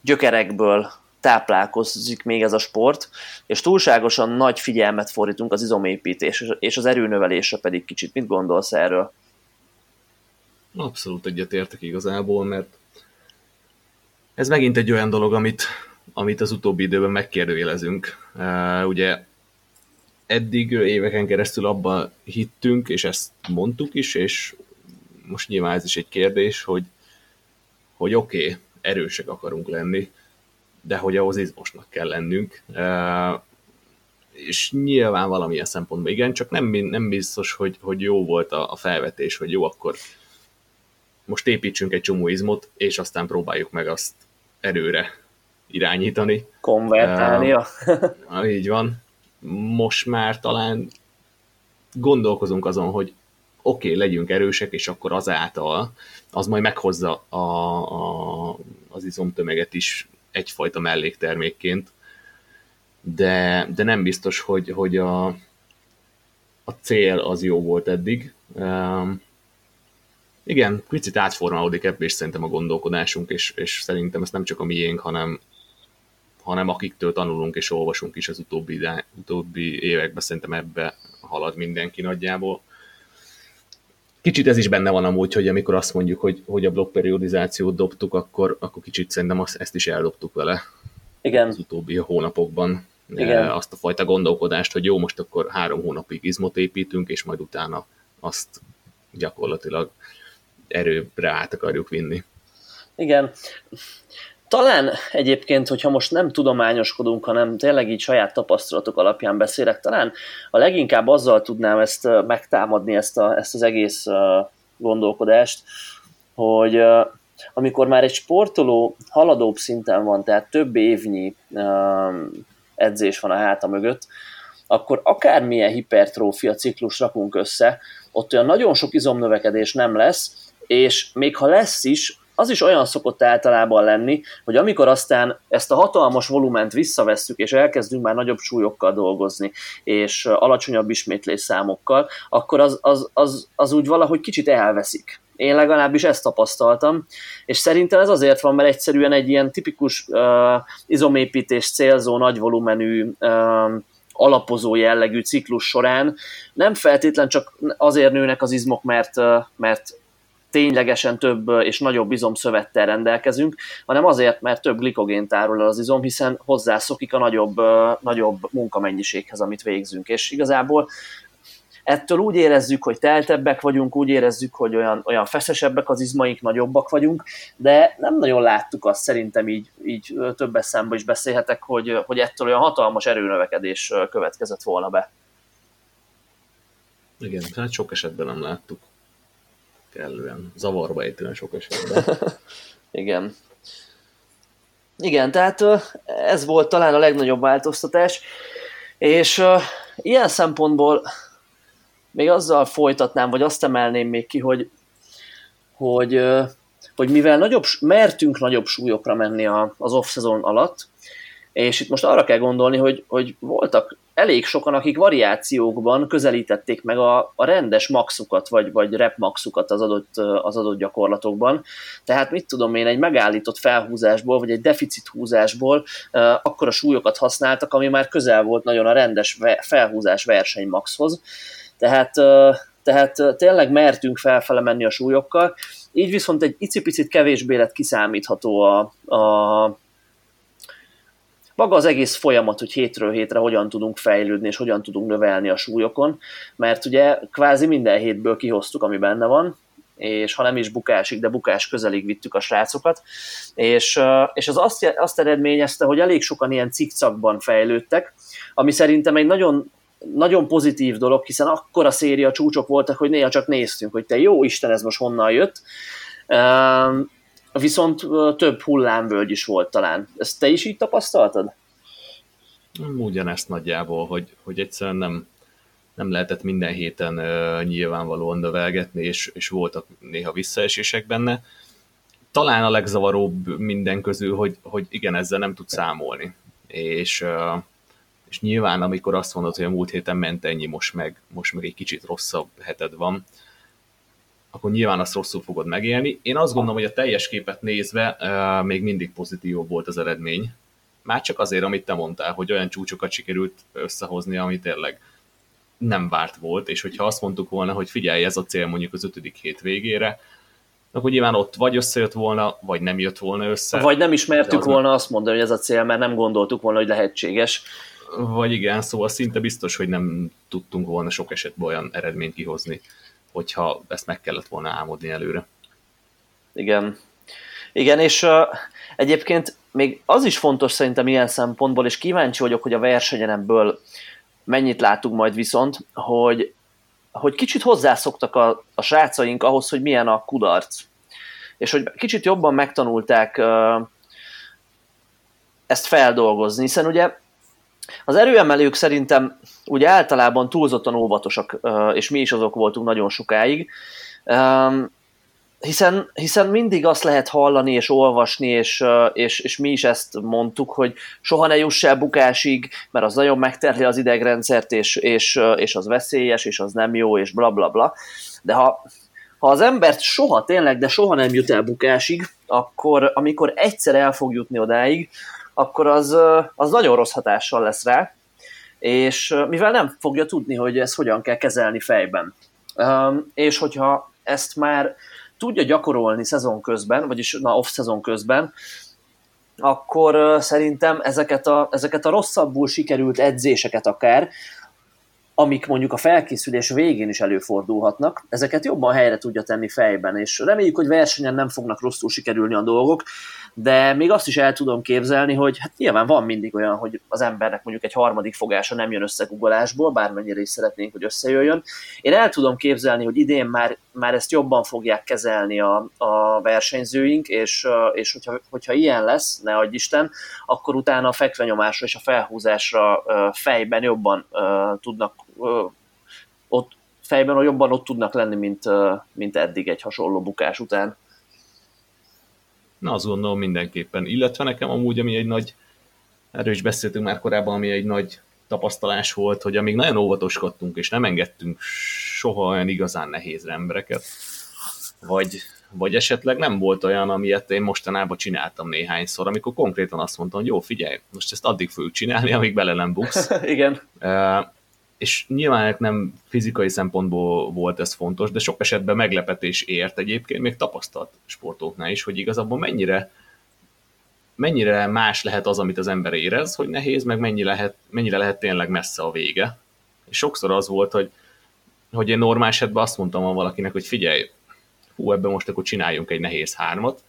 gyökerekből táplálkozik még ez a sport, és túlságosan nagy figyelmet fordítunk az izomépítés és az erőnövelésre pedig kicsit. Mit gondolsz erről? Abszolút egyetértek igazából, mert ez megint egy olyan dolog, amit, amit az utóbbi időben megkérdőjelezünk. Ugye eddig éveken keresztül abban hittünk, és ezt mondtuk is, és most nyilván ez is egy kérdés, hogy, hogy oké, okay, erősek akarunk lenni, de hogy ahhoz izmosnak kell lennünk. És nyilván valamilyen szempontból igen, csak nem, nem biztos, hogy, hogy jó volt a, a felvetés, hogy jó, akkor most építsünk egy csomó izmot, és aztán próbáljuk meg azt erőre irányítani. Konvertálnia. Uh, így van most már talán gondolkozunk azon, hogy oké, okay, legyünk erősek, és akkor azáltal az majd meghozza a, a, az izomtömeget is egyfajta melléktermékként, de, de nem biztos, hogy, hogy a, a cél az jó volt eddig. Um, igen, picit átformálódik ebből is szerintem a gondolkodásunk, és, és szerintem ez nem csak a miénk, hanem, hanem akiktől tanulunk és olvasunk is az utóbbi, utóbbi években, szerintem ebbe halad mindenki nagyjából. Kicsit ez is benne van amúgy, hogy amikor azt mondjuk, hogy, hogy a blokkperiodizációt dobtuk, akkor, akkor kicsit szerintem azt, ezt is eldobtuk vele Igen. az utóbbi hónapokban. Igen. Azt a fajta gondolkodást, hogy jó, most akkor három hónapig izmot építünk, és majd utána azt gyakorlatilag erőbre át akarjuk vinni. Igen. Talán egyébként, hogyha most nem tudományoskodunk, hanem tényleg így saját tapasztalatok alapján beszélek, talán a leginkább azzal tudnám ezt megtámadni, ezt, a, ezt az egész gondolkodást, hogy amikor már egy sportoló haladóbb szinten van, tehát több évnyi edzés van a háta mögött, akkor akármilyen hipertrófia ciklus rakunk össze, ott olyan nagyon sok izomnövekedés nem lesz, és még ha lesz is, az is olyan szokott általában lenni, hogy amikor aztán ezt a hatalmas volument visszavesszük, és elkezdünk már nagyobb súlyokkal dolgozni, és alacsonyabb ismétlés számokkal, akkor az, az, az, az úgy valahogy kicsit elveszik. Én legalábbis ezt tapasztaltam, és szerintem ez azért van, mert egyszerűen egy ilyen tipikus uh, izomépítés célzó, nagy volumenű uh, alapozó jellegű ciklus során nem feltétlen csak azért nőnek az izmok, mert, mert ténylegesen több és nagyobb izomszövettel rendelkezünk, hanem azért, mert több glikogént tárol el az izom, hiszen hozzászokik a nagyobb, nagyobb munkamennyiséghez, amit végzünk. És igazából ettől úgy érezzük, hogy teltebbek vagyunk, úgy érezzük, hogy olyan, olyan feszesebbek az izmaink, nagyobbak vagyunk, de nem nagyon láttuk azt, szerintem így, így több eszembe is beszélhetek, hogy, hogy ettől olyan hatalmas erőnövekedés következett volna be. Igen, hát sok esetben nem láttuk kellően zavarba ejtően sok esetben. Igen. Igen, tehát ez volt talán a legnagyobb változtatás, és ilyen szempontból még azzal folytatnám, vagy azt emelném még ki, hogy, hogy, hogy mivel nagyobb, mertünk nagyobb súlyokra menni az off-szezon alatt, és itt most arra kell gondolni, hogy, hogy voltak elég sokan, akik variációkban közelítették meg a, a rendes maxukat, vagy, vagy rep maxukat az adott, az adott gyakorlatokban. Tehát mit tudom én, egy megállított felhúzásból, vagy egy deficit húzásból akkor a súlyokat használtak, ami már közel volt nagyon a rendes felhúzás verseny maxhoz. Tehát, tehát uh, tényleg mertünk felfele menni a súlyokkal, így viszont egy icipicit kevésbé lett kiszámítható a, a maga az egész folyamat, hogy hétről hétre hogyan tudunk fejlődni, és hogyan tudunk növelni a súlyokon, mert ugye kvázi minden hétből kihoztuk, ami benne van, és ha nem is bukásig, de bukás közelig vittük a srácokat, és, és az azt, azt eredményezte, hogy elég sokan ilyen cikcakban fejlődtek, ami szerintem egy nagyon nagyon pozitív dolog, hiszen akkor a széria csúcsok voltak, hogy néha csak néztünk, hogy te jó Isten, ez most honnan jött viszont több hullámvölgy is volt talán. Ezt te is így tapasztaltad? Ugyanezt nagyjából, hogy, hogy egyszerűen nem, nem lehetett minden héten uh, nyilvánvalóan növelgetni, és, és voltak néha visszaesések benne. Talán a legzavaróbb minden közül, hogy, hogy igen, ezzel nem tud számolni. És, és nyilván, amikor azt mondod, hogy a múlt héten ment ennyi, most meg, most meg egy kicsit rosszabb heted van, akkor nyilván azt rosszul fogod megélni. Én azt gondolom, hogy a teljes képet nézve uh, még mindig pozitív volt az eredmény. Már csak azért, amit te mondtál, hogy olyan csúcsokat sikerült összehozni, ami tényleg nem várt volt, és hogyha azt mondtuk volna, hogy figyelj, ez a cél mondjuk az ötödik hét végére, akkor nyilván ott vagy összejött volna, vagy nem jött volna össze. Vagy nem ismertük volna nem... azt mondani, hogy ez a cél, mert nem gondoltuk volna, hogy lehetséges. Vagy igen, szóval szinte biztos, hogy nem tudtunk volna sok esetben olyan eredményt kihozni, hogyha ezt meg kellett volna álmodni előre. Igen. Igen, és uh, egyébként még az is fontos szerintem ilyen szempontból, és kíváncsi vagyok, hogy a versenyen ebből mennyit látunk majd viszont, hogy, hogy kicsit hozzászoktak a, a srácaink ahhoz, hogy milyen a kudarc. És hogy kicsit jobban megtanulták uh, ezt feldolgozni, hiszen ugye az erőemelők szerintem ugye általában túlzottan óvatosak, és mi is azok voltunk nagyon sokáig. Hiszen, hiszen mindig azt lehet hallani és olvasni, és, és, és mi is ezt mondtuk, hogy soha ne juss el bukásig, mert az nagyon megterli az idegrendszert, és, és, és az veszélyes, és az nem jó, és bla bla bla. De ha, ha az embert soha tényleg, de soha nem jut el bukásig, akkor amikor egyszer el fog jutni odáig, akkor az, az nagyon rossz hatással lesz rá, és mivel nem fogja tudni, hogy ezt hogyan kell kezelni fejben. És hogyha ezt már tudja gyakorolni szezon közben, vagyis na off-szezon közben, akkor szerintem ezeket a, ezeket a rosszabbul sikerült edzéseket akár, amik mondjuk a felkészülés végén is előfordulhatnak, ezeket jobban helyre tudja tenni fejben, és reméljük, hogy versenyen nem fognak rosszul sikerülni a dolgok, de még azt is el tudom képzelni, hogy hát nyilván van mindig olyan, hogy az embernek mondjuk egy harmadik fogása nem jön össze googolásból, bármennyire is szeretnénk, hogy összejöjjön. Én el tudom képzelni, hogy idén már, már ezt jobban fogják kezelni a, a versenyzőink, és, és hogyha, hogyha ilyen lesz, ne adj Isten, akkor utána a fekvenyomásra és a felhúzásra fejben jobban tudnak ott fejben jobban ott tudnak lenni, mint, mint eddig egy hasonló bukás után. Na, azt gondolom mindenképpen. Illetve nekem amúgy, ami egy nagy, erről is beszéltünk már korábban, ami egy nagy tapasztalás volt, hogy amíg nagyon óvatoskodtunk, és nem engedtünk soha olyan igazán nehéz embereket, vagy, vagy esetleg nem volt olyan, amilyet én mostanában csináltam néhányszor, amikor konkrétan azt mondtam, hogy jó, figyelj, most ezt addig fogjuk csinálni, amíg bele nem buksz. Igen és nyilván nem fizikai szempontból volt ez fontos, de sok esetben meglepetés ért egyébként, még tapasztalt sportóknál is, hogy igazából mennyire, mennyire más lehet az, amit az ember érez, hogy nehéz, meg mennyi lehet, mennyire lehet tényleg messze a vége. És sokszor az volt, hogy, hogy én normál esetben azt mondtam valakinek, hogy figyelj, hú, ebben most akkor csináljunk egy nehéz hármat,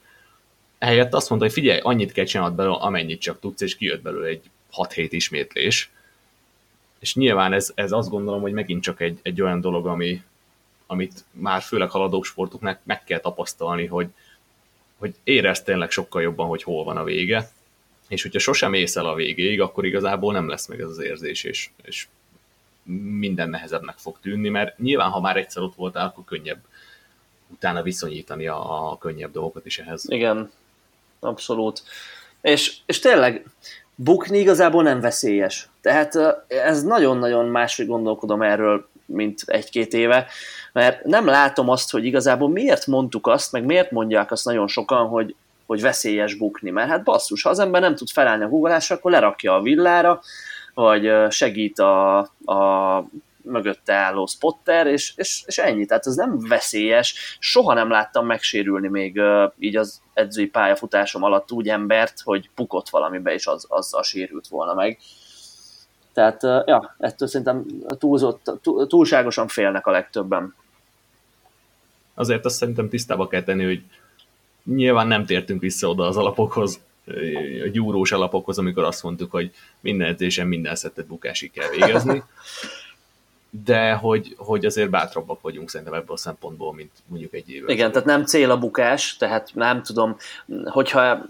ehelyett azt mondta, hogy figyelj, annyit kell csinálnod belőle, amennyit csak tudsz, és kijött belőle egy 6-7 ismétlés és nyilván ez, ez azt gondolom, hogy megint csak egy, egy olyan dolog, ami, amit már főleg haladóbb sportoknak meg kell tapasztalni, hogy, hogy érez tényleg sokkal jobban, hogy hol van a vége, és hogyha sosem ész el a végéig, akkor igazából nem lesz meg ez az érzés, és, és minden nehezebbnek fog tűnni, mert nyilván, ha már egyszer ott voltál, akkor könnyebb utána viszonyítani a, a könnyebb dolgokat is ehhez. Igen, abszolút. És, és tényleg bukni igazából nem veszélyes. Tehát ez nagyon-nagyon máshogy gondolkodom erről, mint egy-két éve, mert nem látom azt, hogy igazából miért mondtuk azt, meg miért mondják azt nagyon sokan, hogy, hogy veszélyes bukni, mert hát basszus, ha az ember nem tud felállni a googolásra, akkor lerakja a villára, vagy segít a, a mögötte álló spotter, és, és, és ennyi. Tehát ez nem veszélyes. Soha nem láttam megsérülni még uh, így az edzői pályafutásom alatt úgy embert, hogy pukott valamibe, és az, azzal sérült volna meg. Tehát, uh, ja, ettől szerintem túlzott, túlságosan félnek a legtöbben. Azért azt szerintem tisztába kell tenni, hogy nyilván nem tértünk vissza oda az alapokhoz, a gyúrós alapokhoz, amikor azt mondtuk, hogy minden edzésen minden szettet bukásig kell végezni. de hogy, hogy azért bátrabbak vagyunk szerintem ebből a szempontból, mint mondjuk egy évvel. Igen, tehát nem cél a bukás, tehát nem tudom, hogyha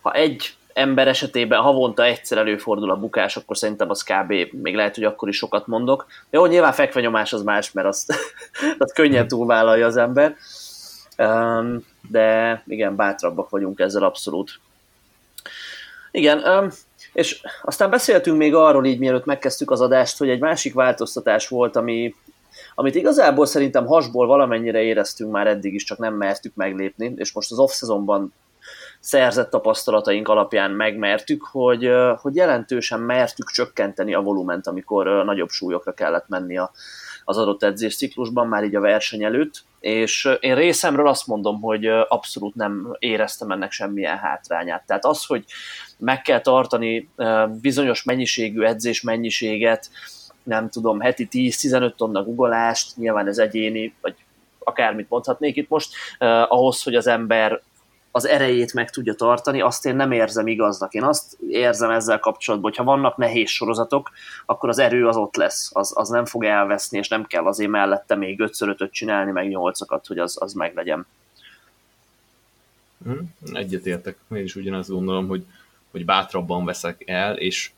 ha egy ember esetében havonta egyszer előfordul a bukás, akkor szerintem az kb. még lehet, hogy akkor is sokat mondok. Jó, nyilván fekvenyomás az más, mert azt, azt könnyen túlvállalja az ember. De igen, bátrabbak vagyunk ezzel abszolút. Igen, és aztán beszéltünk még arról így, mielőtt megkezdtük az adást, hogy egy másik változtatás volt, ami, amit igazából szerintem hasból valamennyire éreztünk már eddig is, csak nem mertük meglépni, és most az off-szezonban szerzett tapasztalataink alapján megmertük, hogy, hogy jelentősen mertük csökkenteni a volument, amikor nagyobb súlyokra kellett menni a, az adott edzésciklusban, már így a verseny előtt, és én részemről azt mondom, hogy abszolút nem éreztem ennek semmilyen hátrányát. Tehát az, hogy meg kell tartani bizonyos mennyiségű edzés mennyiséget, nem tudom, heti 10-15 tonna guggolást, nyilván ez egyéni, vagy akármit mondhatnék itt most, eh, ahhoz, hogy az ember az erejét meg tudja tartani, azt én nem érzem igaznak. Én azt érzem ezzel kapcsolatban, hogy ha vannak nehéz sorozatok, akkor az erő az ott lesz, az, az nem fog elveszni, és nem kell azért mellette még 5 5 csinálni, meg 8 hogy az, az meglegyen. Hm, egyetértek. Én is ugyanazt gondolom, hogy, hogy bátrabban veszek el, és,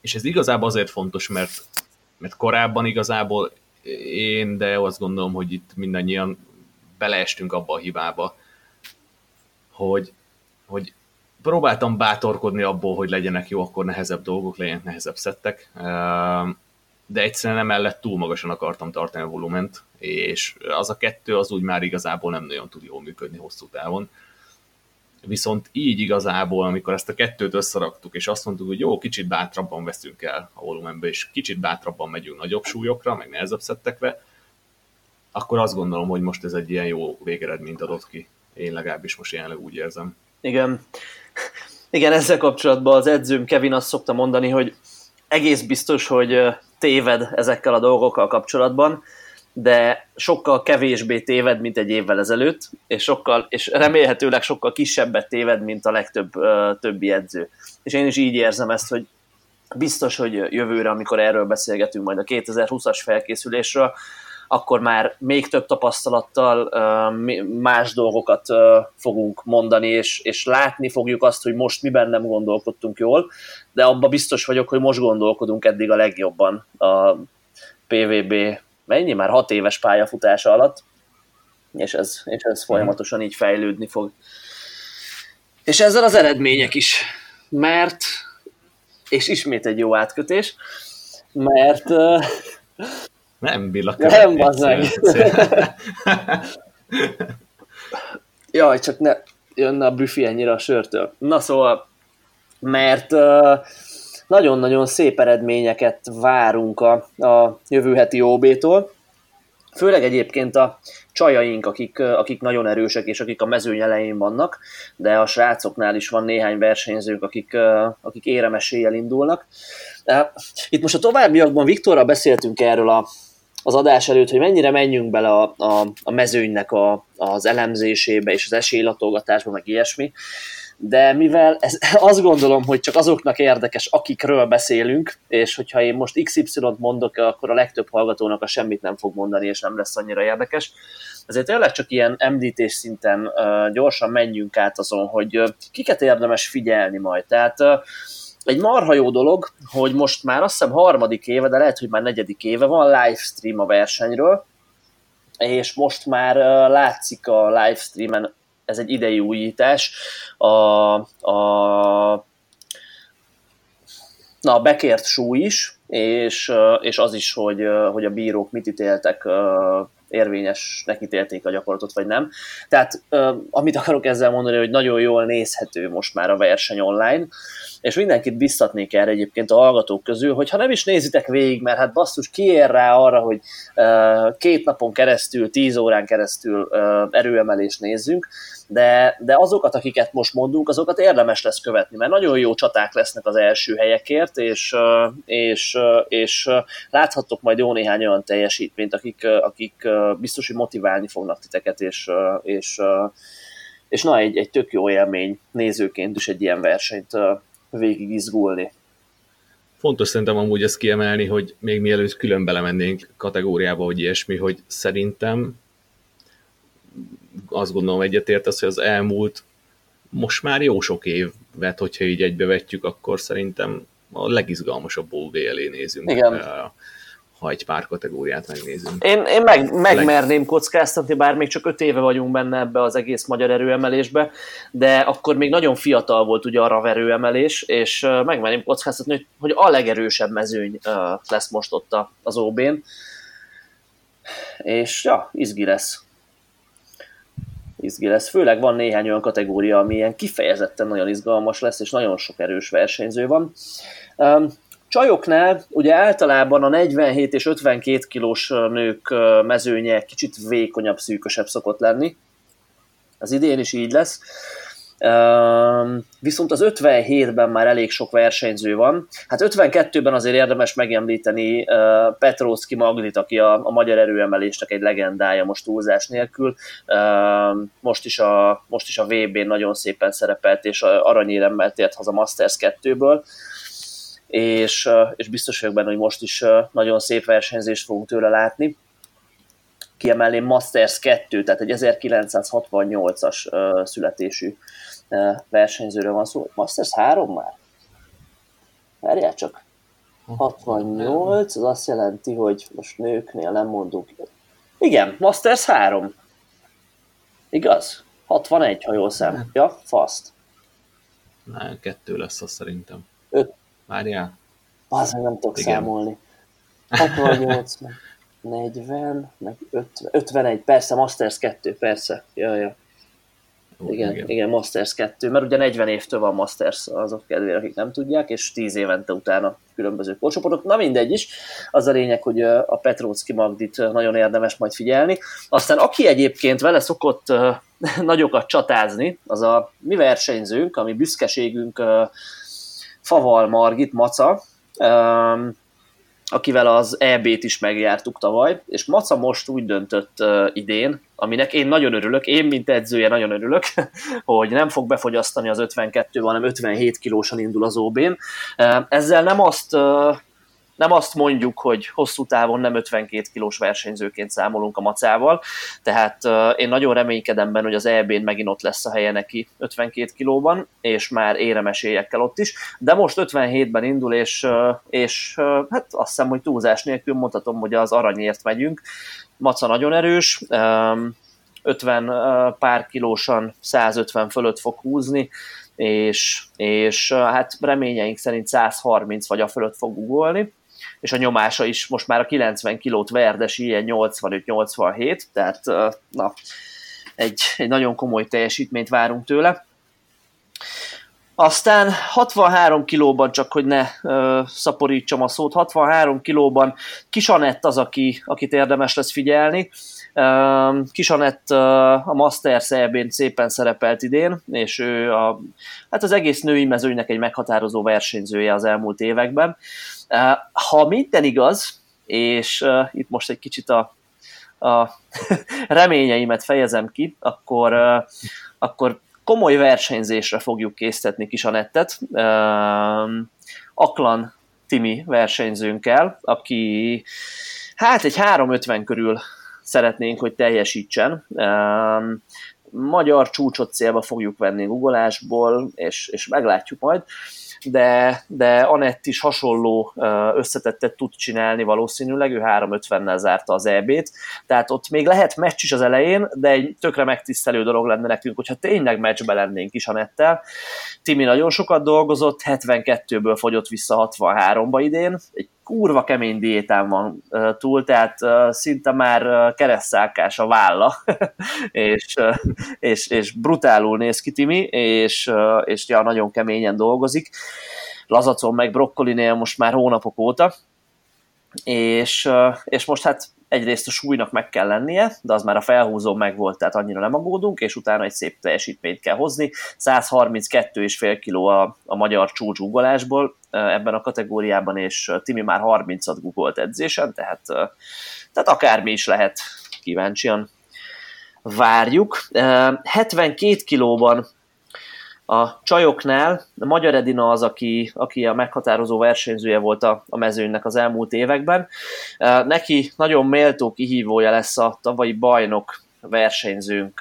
és ez igazából azért fontos, mert, mert korábban igazából én, de azt gondolom, hogy itt mindannyian beleestünk abba a hibába, hogy, hogy próbáltam bátorkodni abból, hogy legyenek jó, akkor nehezebb dolgok, legyenek nehezebb szettek, de egyszerűen emellett túl magasan akartam tartani a volument, és az a kettő az úgy már igazából nem nagyon tud jól működni hosszú távon. Viszont így igazából, amikor ezt a kettőt összeraktuk, és azt mondtuk, hogy jó, kicsit bátrabban veszünk el a volumenbe, és kicsit bátrabban megyünk nagyobb súlyokra, meg nehezebb szettekre, akkor azt gondolom, hogy most ez egy ilyen jó végeredményt adott ki én legalábbis most jelenleg úgy érzem. Igen. Igen, ezzel kapcsolatban az edzőm Kevin azt szokta mondani, hogy egész biztos, hogy téved ezekkel a dolgokkal kapcsolatban, de sokkal kevésbé téved, mint egy évvel ezelőtt, és, sokkal, és remélhetőleg sokkal kisebbet téved, mint a legtöbb többi edző. És én is így érzem ezt, hogy biztos, hogy jövőre, amikor erről beszélgetünk majd a 2020-as felkészülésről, akkor már még több tapasztalattal más dolgokat fogunk mondani, és, és látni fogjuk azt, hogy most miben nem gondolkodtunk jól, de abba biztos vagyok, hogy most gondolkodunk eddig a legjobban a PVB mennyi már hat éves pályafutása alatt, és ez, és ez folyamatosan így fejlődni fog. És ezzel az eredmények is, mert, és ismét egy jó átkötés, mert nem, Bill, a Nem, bazd meg. Jaj, csak ne jönne a büfi ennyire a sörtől. Na szóval, mert nagyon-nagyon szép eredményeket várunk a, a jövő heti OB-tól. Főleg egyébként a csajaink, akik, akik nagyon erősek, és akik a mezőny elején vannak, de a srácoknál is van néhány versenyzők, akik, akik éremeséllyel indulnak. Itt most a továbbiakban Viktorral beszéltünk erről a, az adás előtt, hogy mennyire menjünk bele a, a, a mezőnynek a, az elemzésébe és az esélylatolgatásba, meg ilyesmi, de mivel ez, azt gondolom, hogy csak azoknak érdekes, akikről beszélünk, és hogyha én most XY-t mondok, akkor a legtöbb hallgatónak a semmit nem fog mondani, és nem lesz annyira érdekes. Ezért tényleg csak ilyen említés szinten gyorsan menjünk át azon, hogy kiket érdemes figyelni majd. Tehát egy marha jó dolog, hogy most már azt hiszem harmadik éve, de lehet, hogy már negyedik éve van livestream a versenyről, és most már látszik a livestreamen, ez egy idei újítás, a, a, na, a bekért súly is, és, és az is, hogy, hogy a bírók mit ítéltek érvényesnek ítélték a gyakorlatot, vagy nem. Tehát amit akarok ezzel mondani, hogy nagyon jól nézhető most már a verseny online, és mindenkit biztatnék erre egyébként a hallgatók közül, hogy ha nem is nézitek végig, mert hát basszus, kiér rá arra, hogy két napon keresztül, tíz órán keresztül erőemelést nézzünk, de, de azokat, akiket most mondunk, azokat érdemes lesz követni, mert nagyon jó csaták lesznek az első helyekért, és, és, és láthattok majd jó néhány olyan teljesítményt, akik, akik biztos, hogy motiválni fognak titeket, és, és, és na, egy, egy tök jó élmény nézőként is egy ilyen versenyt végig izgulni. Fontos szerintem amúgy ezt kiemelni, hogy még mielőtt külön belemennénk kategóriába, vagy ilyesmi, hogy szerintem azt gondolom egyetért az, hogy az elmúlt most már jó sok évet, hogyha így egybevetjük, akkor szerintem a legizgalmasabb OV elé nézünk. Igen. Ha egy pár kategóriát megnézünk. Én, én meg, megmerném kockáztatni, bár még csak öt éve vagyunk benne ebbe az egész magyar erőemelésbe, de akkor még nagyon fiatal volt ugye a RAV erőemelés, és megmerném kockáztatni, hogy, hogy a legerősebb mezőny lesz most ott az OB-n. És ja, izgi lesz izgi lesz. Főleg van néhány olyan kategória, ami ilyen kifejezetten nagyon izgalmas lesz, és nagyon sok erős versenyző van. Csajoknál ugye általában a 47 és 52 kilós nők mezőnye kicsit vékonyabb, szűkösebb szokott lenni. Az idén is így lesz. Viszont az 57-ben már elég sok versenyző van. Hát 52-ben azért érdemes megemlíteni Petrószki Maglit, aki a, a magyar erőemelésnek egy legendája most túlzás nélkül. Most is a, most is a VB-n nagyon szépen szerepelt, és aranyéremmel tért haza Masters 2-ből és, és biztos vagyok benne, hogy most is nagyon szép versenyzést fogunk tőle látni. Kiemelném Masters 2, tehát egy 1968-as születésű versenyzőről van szó. Masters 3 már? Várjál csak. 68, az azt jelenti, hogy most nőknél nem mondunk. Igen, Masters 3. Igaz? 61, ha jól szem. Ja, fast. Na, kettő lesz az szerintem. Öt. Várjál. Az nem tudok Igen. számolni. 68, meg 40, meg 50, 51, persze, Masters 2, persze. Ja, ja. Igen, igen, igen, Masters 2, mert ugye 40 évtől van Masters azok kedvére, akik nem tudják, és 10 évente utána különböző korcsoportok. Na mindegy is, az a lényeg, hogy a Petrócki Magdit nagyon érdemes majd figyelni. Aztán aki egyébként vele szokott nagyokat csatázni, az a mi versenyzőnk, ami büszkeségünk Faval Margit, Maca, akivel az EB-t is megjártuk tavaly, és Maca most úgy döntött uh, idén, aminek én nagyon örülök, én mint edzője nagyon örülök, hogy nem fog befogyasztani az 52, hanem 57 kilósan indul az OB-n. Uh, ezzel nem azt uh, nem azt mondjuk, hogy hosszú távon nem 52 kilós versenyzőként számolunk a macával, tehát én nagyon reménykedem benne, hogy az EB-n megint ott lesz a helye neki 52 kilóban, és már éremesélyekkel ott is, de most 57-ben indul, és, és hát azt hiszem, hogy túlzás nélkül mondhatom, hogy az aranyért megyünk. Maca nagyon erős, um, 50 pár kilósan 150 fölött fog húzni, és, és hát reményeink szerint 130 vagy a fölött fog ugolni és a nyomása is most már a 90 kilót verdesi, ilyen 85-87, tehát na, egy, egy nagyon komoly teljesítményt várunk tőle. Aztán 63 kilóban, csak hogy ne ö, szaporítsam a szót, 63 kilóban Kisanett az, aki, akit érdemes lesz figyelni. Kisanett a Masters eb szépen szerepelt idén, és ő a, hát az egész női mezőnynek egy meghatározó versenyzője az elmúlt években. Ha minden igaz, és itt most egy kicsit a, a reményeimet fejezem ki, akkor, akkor komoly versenyzésre fogjuk késztetni Kisanettet. Aklan Timi versenyzőnkkel, aki hát egy 350 körül szeretnénk, hogy teljesítsen. Magyar csúcsot célba fogjuk venni googolásból, és, és meglátjuk majd de, de Anett is hasonló összetettet tud csinálni valószínűleg, ő 3.50-nel zárta az EB-t, tehát ott még lehet meccs is az elején, de egy tökre megtisztelő dolog lenne nekünk, hogyha tényleg meccsbe lennénk is Anettel. Timi nagyon sokat dolgozott, 72-ből fogyott vissza 63-ba idén, egy kurva kemény diétán van túl, tehát szinte már keresztszákás a válla, és, és, és brutálul néz ki Timi, és, és ja, nagyon keményen dolgozik. Lazacon meg brokkolinél most már hónapok óta, és, és most hát egyrészt a súlynak meg kell lennie, de az már a felhúzó meg volt, tehát annyira nem aggódunk, és utána egy szép teljesítményt kell hozni. 132,5 kg a, a magyar csúcsúgolásból ebben a kategóriában, és Timi már 30-at gugolt edzésen, tehát, tehát akármi is lehet kíváncsian várjuk. 72 kilóban A csajoknál Magyar Edina az, aki, aki a meghatározó versenyzője volt a, a mezőnynek az elmúlt években. Neki nagyon méltó kihívója lesz a tavalyi bajnok versenyzőnk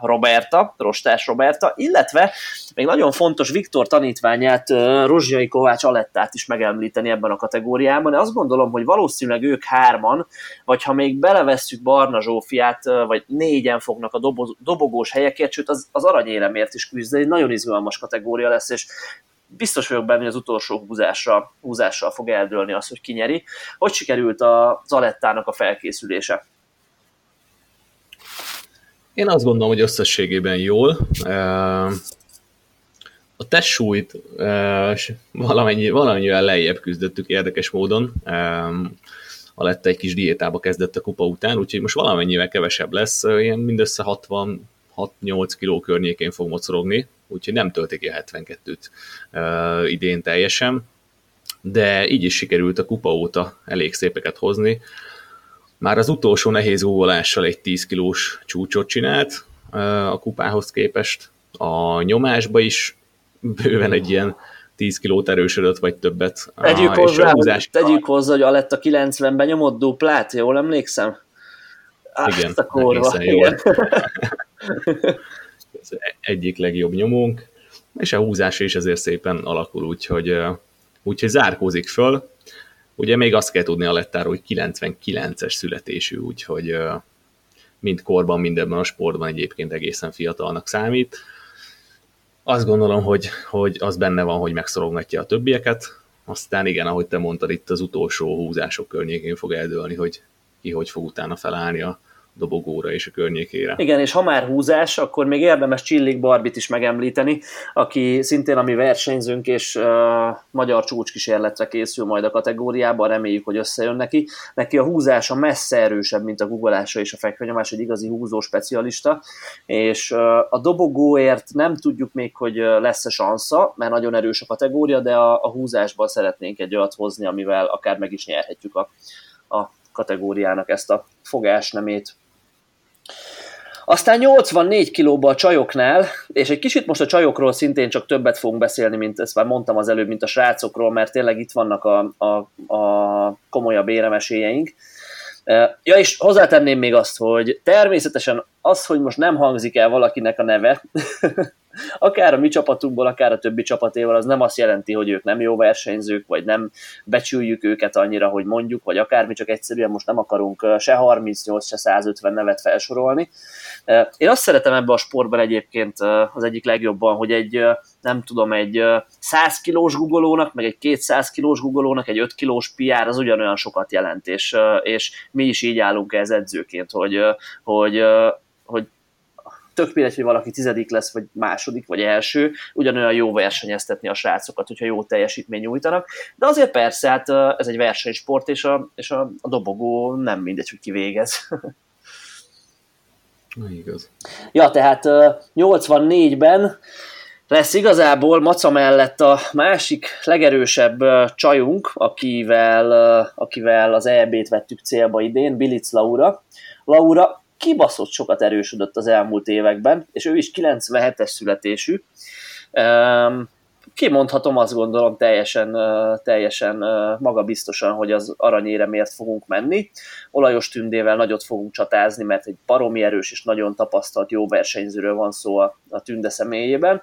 Roberta, Rostás Roberta, illetve még nagyon fontos Viktor tanítványát, Rozsnyai Kovács Alettát is megemlíteni ebben a kategóriában. Azt gondolom, hogy valószínűleg ők hárman, vagy ha még belevesszük Barna Zsófiát, vagy négyen fognak a dobogós helyekért, sőt az, az aranyéremért is küzdeni, nagyon izgalmas kategória lesz, és biztos vagyok benne, hogy az utolsó húzásra, húzással fog eldőlni az, hogy kinyeri. Hogy sikerült a Zalettának a felkészülése? Én azt gondolom, hogy összességében jól. A testsúlyt valamennyi, valamennyivel lejjebb küzdöttük érdekes módon. A lett egy kis diétába kezdett a kupa után, úgyhogy most valamennyivel kevesebb lesz, ilyen mindössze 66 8 kiló környékén fog mocorogni, úgyhogy nem töltik a 72-t idén teljesen, de így is sikerült a kupa óta elég szépeket hozni. Már az utolsó nehéz óvolással egy 10 kilós csúcsot csinált a kupához képest. A nyomásba is bőven egy ilyen 10 kilót erősödött, vagy többet. Tegyük, hozzá, tegyük hozzá, hogy Aletta 90-ben nyomott duplát, jól emlékszem? Á, igen, a korva, igen. Ez egyik legjobb nyomónk, és a húzás is ezért szépen alakul, úgyhogy, úgyhogy zárkózik föl, Ugye még azt kell tudni a lettáról, hogy 99-es születésű, úgyhogy mind korban, mind ebben a sportban egyébként egészen fiatalnak számít. Azt gondolom, hogy, hogy az benne van, hogy megszorogatja a többieket, aztán igen, ahogy te mondtad, itt az utolsó húzások környékén fog eldőlni, hogy ki hogy fog utána felállni a, dobogóra és a környékére. Igen, és ha már húzás, akkor még érdemes Csillik Barbit is megemlíteni, aki szintén a mi versenyzőnk, és uh, magyar csúcskísérletre készül majd a kategóriában, reméljük, hogy összejön neki. Neki a húzása messze erősebb, mint a guggolása és a fekvenyomás, egy igazi húzó specialista, és uh, a dobogóért nem tudjuk még, hogy lesz-e sansza, mert nagyon erős a kategória, de a, a húzásban szeretnénk egy olyat hozni, amivel akár meg is nyerhetjük a, a kategóriának ezt a fogásnemét. Aztán 84 kilóba a csajoknál, és egy kicsit most a csajokról szintén csak többet fogunk beszélni, mint ezt már mondtam az előbb, mint a srácokról, mert tényleg itt vannak a, a, a komolyabb éremesélyeink. Ja, és hozzátenném még azt, hogy természetesen az, hogy most nem hangzik el valakinek a neve, akár a mi csapatunkból, akár a többi csapatéval, az nem azt jelenti, hogy ők nem jó versenyzők, vagy nem becsüljük őket annyira, hogy mondjuk, vagy akármi, csak egyszerűen most nem akarunk se 38, se 150 nevet felsorolni. Én azt szeretem ebbe a sportban egyébként az egyik legjobban, hogy egy, nem tudom, egy 100 kilós gugolónak, meg egy 200 kilós gugolónak egy 5 kilós PR az ugyanolyan sokat jelent, és, és mi is így állunk ez edzőként, hogy, hogy, hogy tök mindegy, hogy valaki tizedik lesz, vagy második, vagy első, ugyanolyan jó versenyeztetni a srácokat, hogyha jó teljesítmény nyújtanak. De azért persze, hát ez egy versenysport, és a, és a, a dobogó nem mindegy, hogy ki végez. Igaz. Ja, tehát 84-ben lesz igazából Maca mellett a másik legerősebb csajunk, akivel, akivel az EB-t vettük célba idén, Bilic Laura. Laura kibaszott sokat erősödött az elmúlt években, és ő is 97-es születésű. Kimondhatom azt gondolom teljesen, teljesen magabiztosan, hogy az aranyére miért fogunk menni. Olajos tündével nagyot fogunk csatázni, mert egy baromi erős és nagyon tapasztalt jó versenyzőről van szó a, a tünde személyében,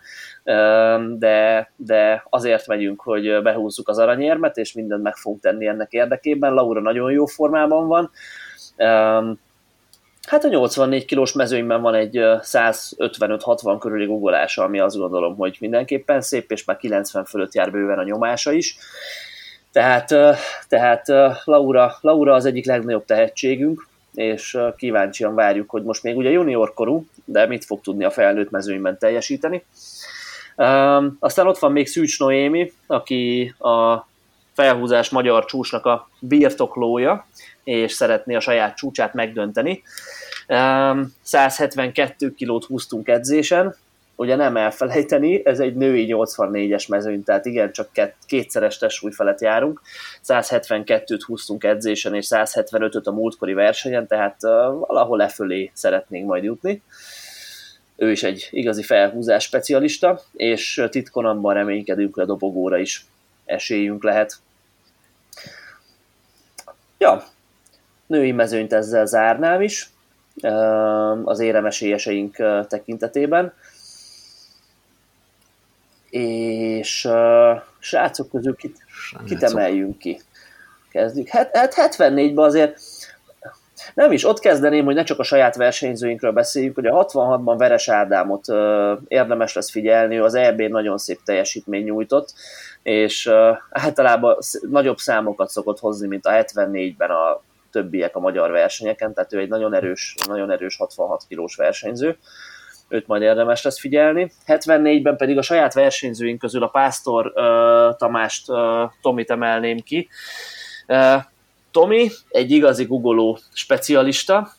de, de azért megyünk, hogy behúzzuk az aranyérmet, és mindent meg fogunk tenni ennek érdekében. Laura nagyon jó formában van, Hát a 84 kilós mezőnyben van egy 155-60 körüli guggolása, ami azt gondolom, hogy mindenképpen szép, és már 90 fölött jár bőven a nyomása is. Tehát, tehát Laura, Laura az egyik legnagyobb tehetségünk, és kíváncsian várjuk, hogy most még ugye junior de mit fog tudni a felnőtt mezőnyben teljesíteni. Aztán ott van még Szűcs Noémi, aki a felhúzás magyar csúcsnak a birtoklója, és szeretné a saját csúcsát megdönteni. 172 kilót húztunk edzésen, ugye nem elfelejteni, ez egy női 84-es mezőny, tehát igen, csak kétszeres testsúly felett járunk. 172-t húztunk edzésen, és 175-öt a múltkori versenyen, tehát valahol lefölé szeretnénk majd jutni. ő is egy igazi felhúzás specialista, és titkon abban reménykedünk, hogy a dobogóra is esélyünk lehet. Ja, női mezőnyt ezzel zárnám is az éremesélyeseink tekintetében. És srácok közül kit, kit emeljünk ki? Kezdjük. Hát, hát 74-ben azért nem is, ott kezdeném, hogy ne csak a saját versenyzőinkről beszéljünk, hogy a 66-ban Veres Ádámot uh, érdemes lesz figyelni, az EB nagyon szép teljesítmény nyújtott, és uh, általában nagyobb számokat szokott hozni, mint a 74-ben a többiek a magyar versenyeken, tehát ő egy nagyon erős, nagyon erős 66 kilós versenyző őt majd érdemes lesz figyelni. 74-ben pedig a saját versenyzőink közül a Pásztor uh, Tamást, uh, Tomit emelném ki. Uh, Tomi egy igazi googoló specialista,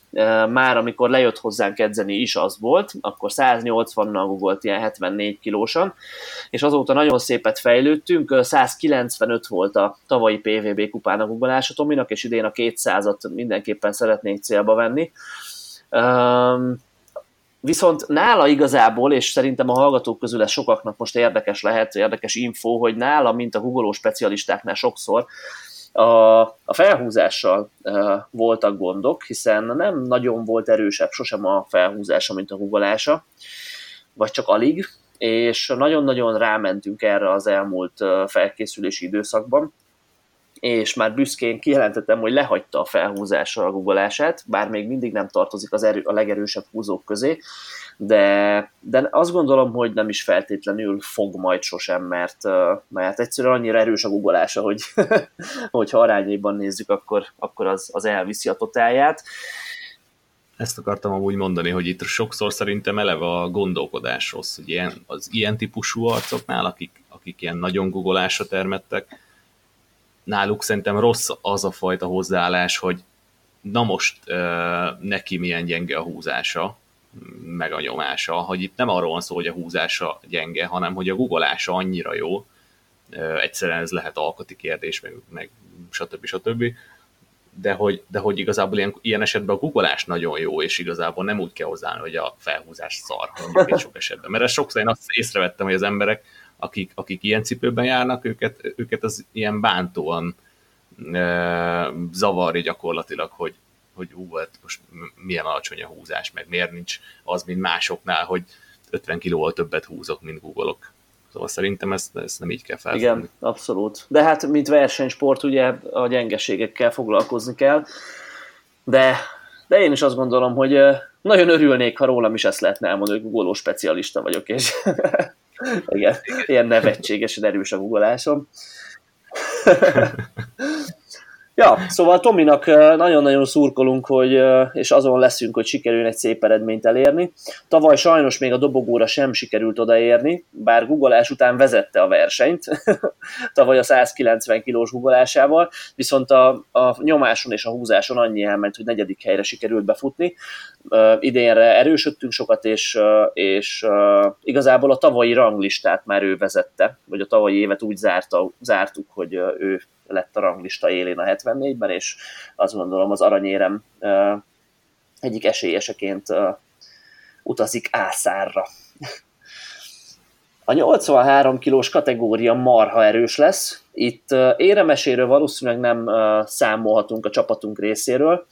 már amikor lejött hozzánk edzeni is az volt, akkor 180-nal googolt ilyen 74 kilósan, és azóta nagyon szépet fejlődtünk, 195 volt a tavalyi PVB kupán a googolása Tominak, és idén a 200-at mindenképpen szeretnénk célba venni. Viszont nála igazából, és szerintem a hallgatók közül ez sokaknak most érdekes lehet, érdekes info, hogy nála, mint a googoló specialistáknál sokszor, a, a felhúzással uh, voltak gondok, hiszen nem nagyon volt erősebb sosem a felhúzása, mint a húgolása, vagy csak alig, és nagyon-nagyon rámentünk erre az elmúlt felkészülési időszakban, és már büszkén kijelentettem, hogy lehagyta a felhúzásra a googolását, bár még mindig nem tartozik az erő, a legerősebb húzók közé, de, de azt gondolom, hogy nem is feltétlenül fog majd sosem, mert, mert egyszerűen annyira erős a guggolása, hogy hogyha arányaiban nézzük, akkor, akkor az, az elviszi a totálját. Ezt akartam amúgy mondani, hogy itt sokszor szerintem eleve a gondolkodás rossz, hogy ilyen, az ilyen típusú arcoknál, akik, akik ilyen nagyon googolásra termettek, náluk szerintem rossz az a fajta hozzáállás, hogy na most neki milyen gyenge a húzása, meg a nyomása, hogy itt nem arról van szó, hogy a húzása gyenge, hanem hogy a guggolása annyira jó, egyszerűen ez lehet alkati kérdés, meg, meg stb. stb. De hogy, de hogy igazából ilyen, ilyen esetben a guggolás nagyon jó, és igazából nem úgy kell hozzáállni, hogy a felhúzás szar, mondjuk sok esetben. Mert ez sokszor én azt észrevettem, hogy az emberek, akik, akik ilyen cipőben járnak, őket, őket az ilyen bántóan e, zavarja gyakorlatilag, hogy, hogy ú, hát most milyen alacsony a húzás, meg miért nincs az, mint másoknál, hogy 50 kilóval többet húzok, mint googolok. Szóval szerintem ezt, ezt nem így kell felfogni. Igen, abszolút. De hát, mint versenysport, ugye a gyengeségekkel foglalkozni kell, de, de én is azt gondolom, hogy nagyon örülnék, ha rólam is ezt lehetne elmondani, hogy googoló specialista vagyok, és igen, ilyen nevetségesen erős a googolásom. Ja, szóval Tominak nagyon-nagyon szurkolunk, hogy, és azon leszünk, hogy sikerül egy szép eredményt elérni. Tavaly sajnos még a dobogóra sem sikerült odaérni, bár guggolás után vezette a versenyt, tavaly a 190 kilós guggolásával, viszont a, a nyomáson és a húzáson annyi elment, hogy negyedik helyre sikerült befutni. Idénre erősödtünk sokat, és, és igazából a tavalyi ranglistát már ő vezette, vagy a tavalyi évet úgy zárta, zártuk, hogy ő lett a ranglista élén a 74-ben, és azt gondolom az aranyérem egyik esélyeseként utazik ászárra. A 83 kilós kategória marha erős lesz. Itt éremeséről valószínűleg nem számolhatunk a csapatunk részéről,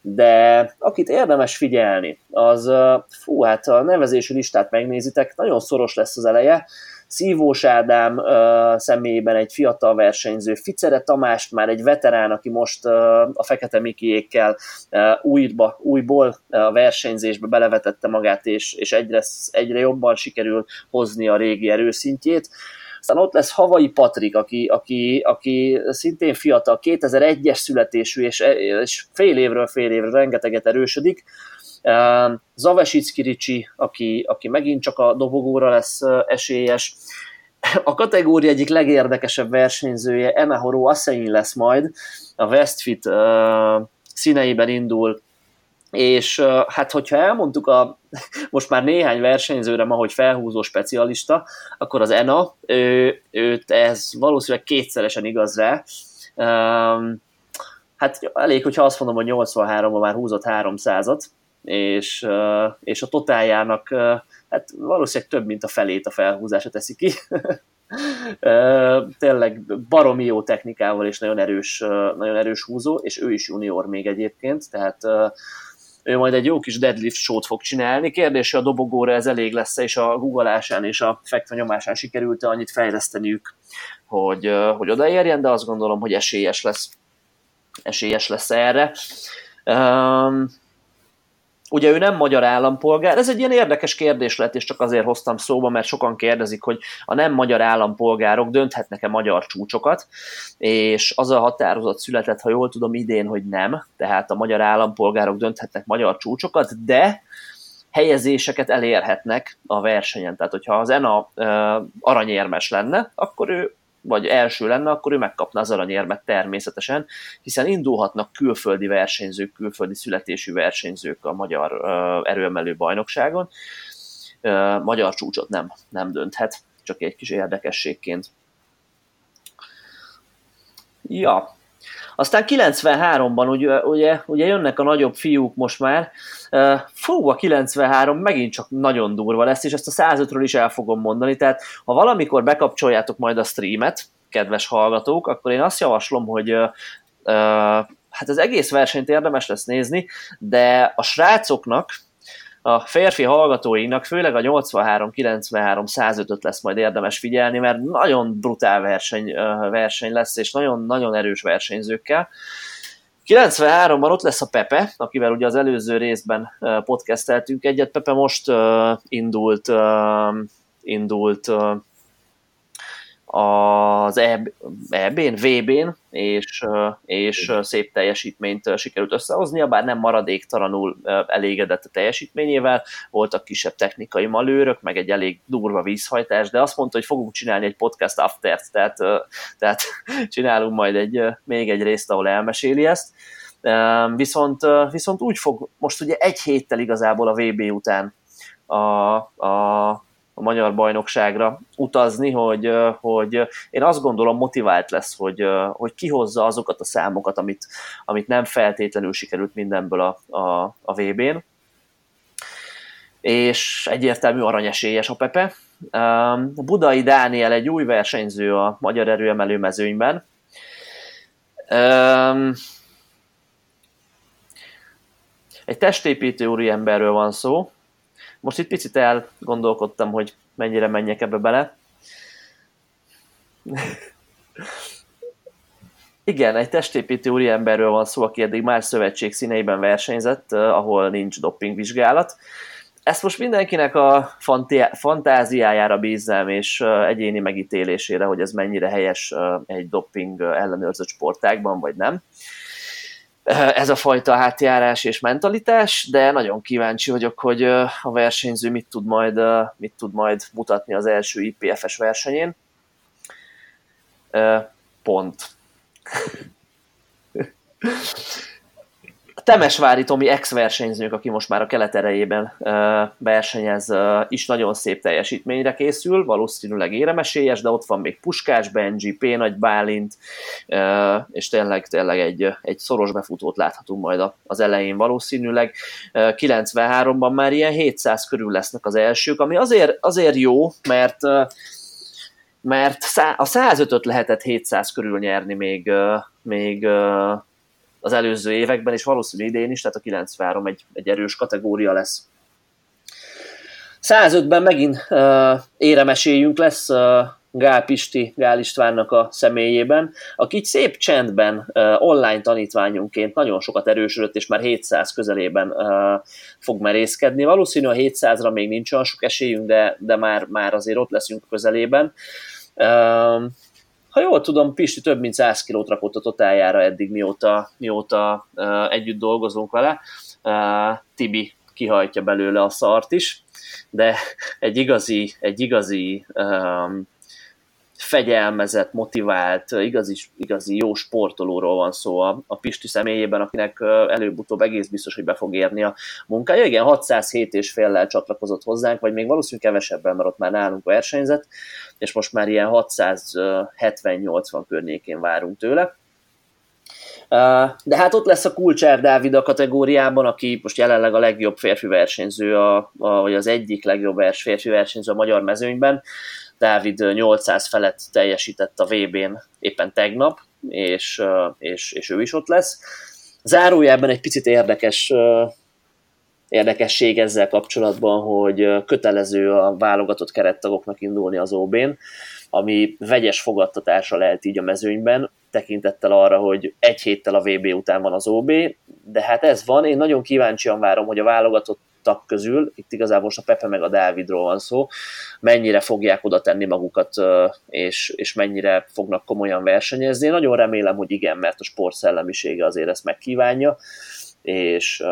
de akit érdemes figyelni, az, fú, hát a nevezési listát megnézitek, nagyon szoros lesz az eleje, Szívós Ádám uh, személyében egy fiatal versenyző, Ficere Tamást már egy veterán, aki most uh, a Fekete Mikiékkel uh, újba, újból a versenyzésbe belevetette magát, és, és egyre, egyre jobban sikerül hozni a régi erőszintjét. Aztán ott lesz Havai Patrik, aki, aki, aki szintén fiatal, 2001-es születésű, és, és fél évről fél évre rengeteget erősödik. Zavesicki Ricsi, aki, aki megint csak a dobogóra lesz esélyes. A kategória egyik legérdekesebb versenyzője, Emehoro Assein lesz majd, a Westfit színeiben indul, és hát hogyha elmondtuk a most már néhány versenyzőre ma, hogy felhúzó specialista, akkor az ENA, ő, őt ez valószínűleg kétszeresen igaz rá. Um, hát elég, hogyha azt mondom, hogy 83-ban már húzott 300-at, és, és a totáljának hát valószínűleg több, mint a felét a felhúzása teszi ki. Tényleg baromi jó technikával és nagyon erős, nagyon erős húzó, és ő is junior még egyébként, tehát ő majd egy jó kis deadlift showt fog csinálni. Kérdés, hogy a dobogóra ez elég lesz és a googleásán és a fekve nyomásán sikerült annyit fejleszteniük, hogy, hogy odaérjen, de azt gondolom, hogy esélyes lesz, esélyes lesz erre. Ugye ő nem magyar állampolgár, ez egy ilyen érdekes kérdés lett, és csak azért hoztam szóba, mert sokan kérdezik, hogy a nem magyar állampolgárok dönthetnek-e magyar csúcsokat, és az a határozat született, ha jól tudom, idén, hogy nem, tehát a magyar állampolgárok dönthetnek magyar csúcsokat, de helyezéseket elérhetnek a versenyen. Tehát, hogyha az ENA aranyérmes lenne, akkor ő vagy első lenne, akkor ő megkapna az aranyérmet természetesen, hiszen indulhatnak külföldi versenyzők, külföldi születésű versenyzők a magyar erőemelő bajnokságon. Magyar csúcsot nem, nem dönthet, csak egy kis érdekességként. Ja, aztán 93-ban ugye, ugye, ugye jönnek a nagyobb fiúk most már, fú, a 93 megint csak nagyon durva lesz, és ezt a 105-ről is el fogom mondani, tehát ha valamikor bekapcsoljátok majd a streamet, kedves hallgatók, akkor én azt javaslom, hogy hát az egész versenyt érdemes lesz nézni, de a srácoknak, a férfi hallgatóinknak, főleg a 83-93 105 lesz majd érdemes figyelni, mert nagyon brutál verseny, verseny lesz, és nagyon-nagyon erős versenyzőkkel. 93-ban ott lesz a Pepe, akivel ugye az előző részben podcasteltünk egyet. Pepe most indult, indult az EB-n, VB-n, és, és szép teljesítményt sikerült összehoznia, bár nem maradéktalanul elégedett a teljesítményével, voltak kisebb technikai malőrök, meg egy elég durva vízhajtás, de azt mondta, hogy fogunk csinálni egy podcast after tehát, tehát csinálunk majd egy, még egy részt, ahol elmeséli ezt. Viszont, viszont úgy fog, most ugye egy héttel igazából a VB után a, a a magyar bajnokságra utazni, hogy, hogy én azt gondolom motivált lesz, hogy, hogy kihozza azokat a számokat, amit, amit nem feltétlenül sikerült mindenből a, a, a VB-n. És egyértelmű aranyesélyes a Pepe. Budai Dániel egy új versenyző a magyar erőemelő mezőnyben. Egy testépítő úriemberről van szó, most itt picit elgondolkodtam, hogy mennyire menjek ebbe bele. Igen, egy testépítő úriemberről van szó, aki eddig más szövetség színeiben versenyzett, ahol nincs dopingvizsgálat. Ezt most mindenkinek a fantáziájára bízzám, és egyéni megítélésére, hogy ez mennyire helyes egy doping ellenőrzött sportákban, vagy nem ez a fajta átjárás és mentalitás, de nagyon kíváncsi vagyok, hogy a versenyző mit tud majd, mit tud majd mutatni az első IPFS versenyén. Pont. Temesvári Tomi ex-versenyzőnk, aki most már a kelet erejében versenyez, is nagyon szép teljesítményre készül, valószínűleg éremesélyes, de ott van még Puskás Benji, P. Nagy Bálint, és tényleg, tényleg egy, egy szoros befutót láthatunk majd az elején valószínűleg. 93-ban már ilyen 700 körül lesznek az elsők, ami azért, azért jó, mert mert a 105-öt lehetett 700 körül nyerni még, még az előző években, és valószínű idén is, tehát a 93 egy, egy erős kategória lesz. 105-ben megint uh, éremesélyünk lesz uh, Gál Pisti, Gál Istvánnak a személyében, aki szép csendben uh, online tanítványunként nagyon sokat erősödött, és már 700 közelében uh, fog merészkedni. Valószínű a 700-ra még nincs olyan sok esélyünk, de, de már, már azért ott leszünk közelében. Uh, ha jól tudom, Pisti több mint 100 kilót rakott a totáljára eddig, mióta, mióta uh, együtt dolgozunk vele. Uh, Tibi kihajtja belőle a szart is, de egy igazi, egy igazi um, fegyelmezett, motivált, igazi, igazi jó sportolóról van szó a, a Pisti személyében, akinek előbb-utóbb egész biztos, hogy be fog érni a munkája. Igen, 607 és féllel csatlakozott hozzánk, vagy még valószínűleg kevesebben, mert ott már nálunk versenyzett, és most már ilyen 670-80 környékén várunk tőle. De hát ott lesz a Kulcsár Dávid a kategóriában, aki most jelenleg a legjobb férfi versenyző, a, a, vagy az egyik legjobb férfi versenyző a magyar mezőnyben. Dávid 800 felett teljesített a VB-n éppen tegnap, és, és, és ő is ott lesz. Zárójában egy picit érdekes érdekesség ezzel kapcsolatban, hogy kötelező a válogatott kerettagoknak indulni az OB-n, ami vegyes fogadtatása lehet így a mezőnyben, tekintettel arra, hogy egy héttel a VB után van az OB, de hát ez van, én nagyon kíváncsian várom, hogy a válogatottak közül, itt igazából most a Pepe meg a Dávidról van szó, mennyire fogják oda tenni magukat, és, és mennyire fognak komolyan versenyezni. Én nagyon remélem, hogy igen, mert a sportszellemisége azért ezt megkívánja, és,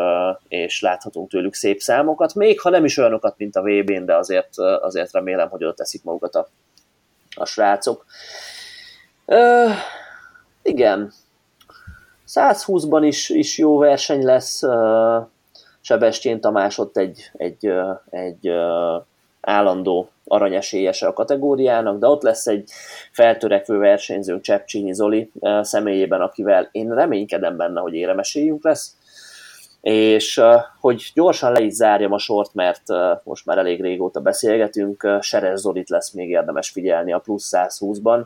és láthatunk tőlük szép számokat, még ha nem is olyanokat, mint a VB-n, de azért, azért remélem, hogy oda teszik magukat a, a srácok. Uh, igen, 120-ban is, is jó verseny lesz, Sebestyén Tamás ott egy, egy, egy állandó aranyesélyese a kategóriának, de ott lesz egy feltörekvő versenyző Csepcsínyi Zoli személyében, akivel én reménykedem benne, hogy éremesélyünk lesz és hogy gyorsan le is zárjam a sort, mert most már elég régóta beszélgetünk, Seres Zolit lesz még érdemes figyelni a plusz 120-ban.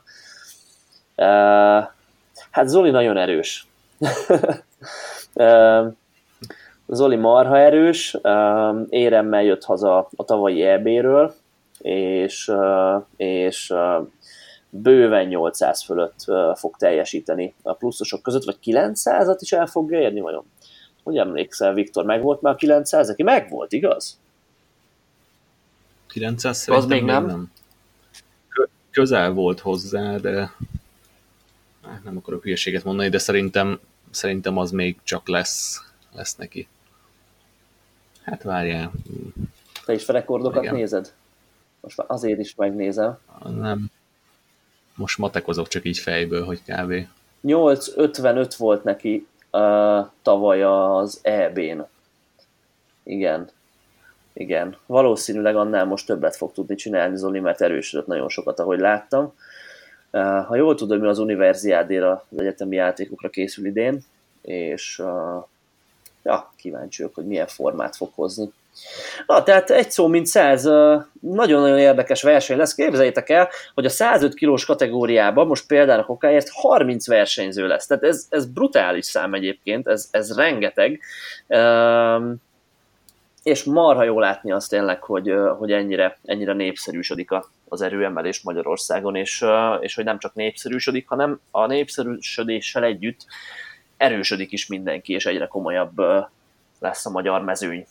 Hát Zoli nagyon erős. Zoli marha erős, éremmel jött haza a tavalyi EB-ről, és, és bőven 800 fölött fog teljesíteni a pluszosok között, vagy 900-at is el fogja érni vajon? Hogy emlékszel, Viktor, meg volt már 900? Neki meg volt, igaz? 900 szerintem az még nem. nem. Közel volt hozzá, de nem akarok hülyeséget mondani, de szerintem, szerintem az még csak lesz, lesz neki. Hát várjál. Te is rekordokat Igen. nézed? Most már azért is megnézem. Nem. Most matekozok csak így fejből, hogy kb. 8.55 volt neki uh, tavaly az EB-n. Igen. Igen. Valószínűleg annál most többet fog tudni csinálni Zoli, mert erősödött nagyon sokat, ahogy láttam. Uh, ha jól tudom, mi az univerziádéra, az egyetemi játékokra készül idén, és uh, ja, kíváncsiak, hogy milyen formát fog hozni. Na, tehát egy szó, mint száz, nagyon-nagyon érdekes verseny lesz. Képzeljétek el, hogy a 105 kilós kategóriában most például a kokáért 30 versenyző lesz. Tehát ez, ez brutális szám egyébként, ez, ez rengeteg. És marha jó látni azt tényleg, hogy, hogy ennyire, ennyire népszerűsödik a, az erőemelés Magyarországon, és, és hogy nem csak népszerűsödik, hanem a népszerűsödéssel együtt erősödik is mindenki, és egyre komolyabb lesz a magyar mezőny.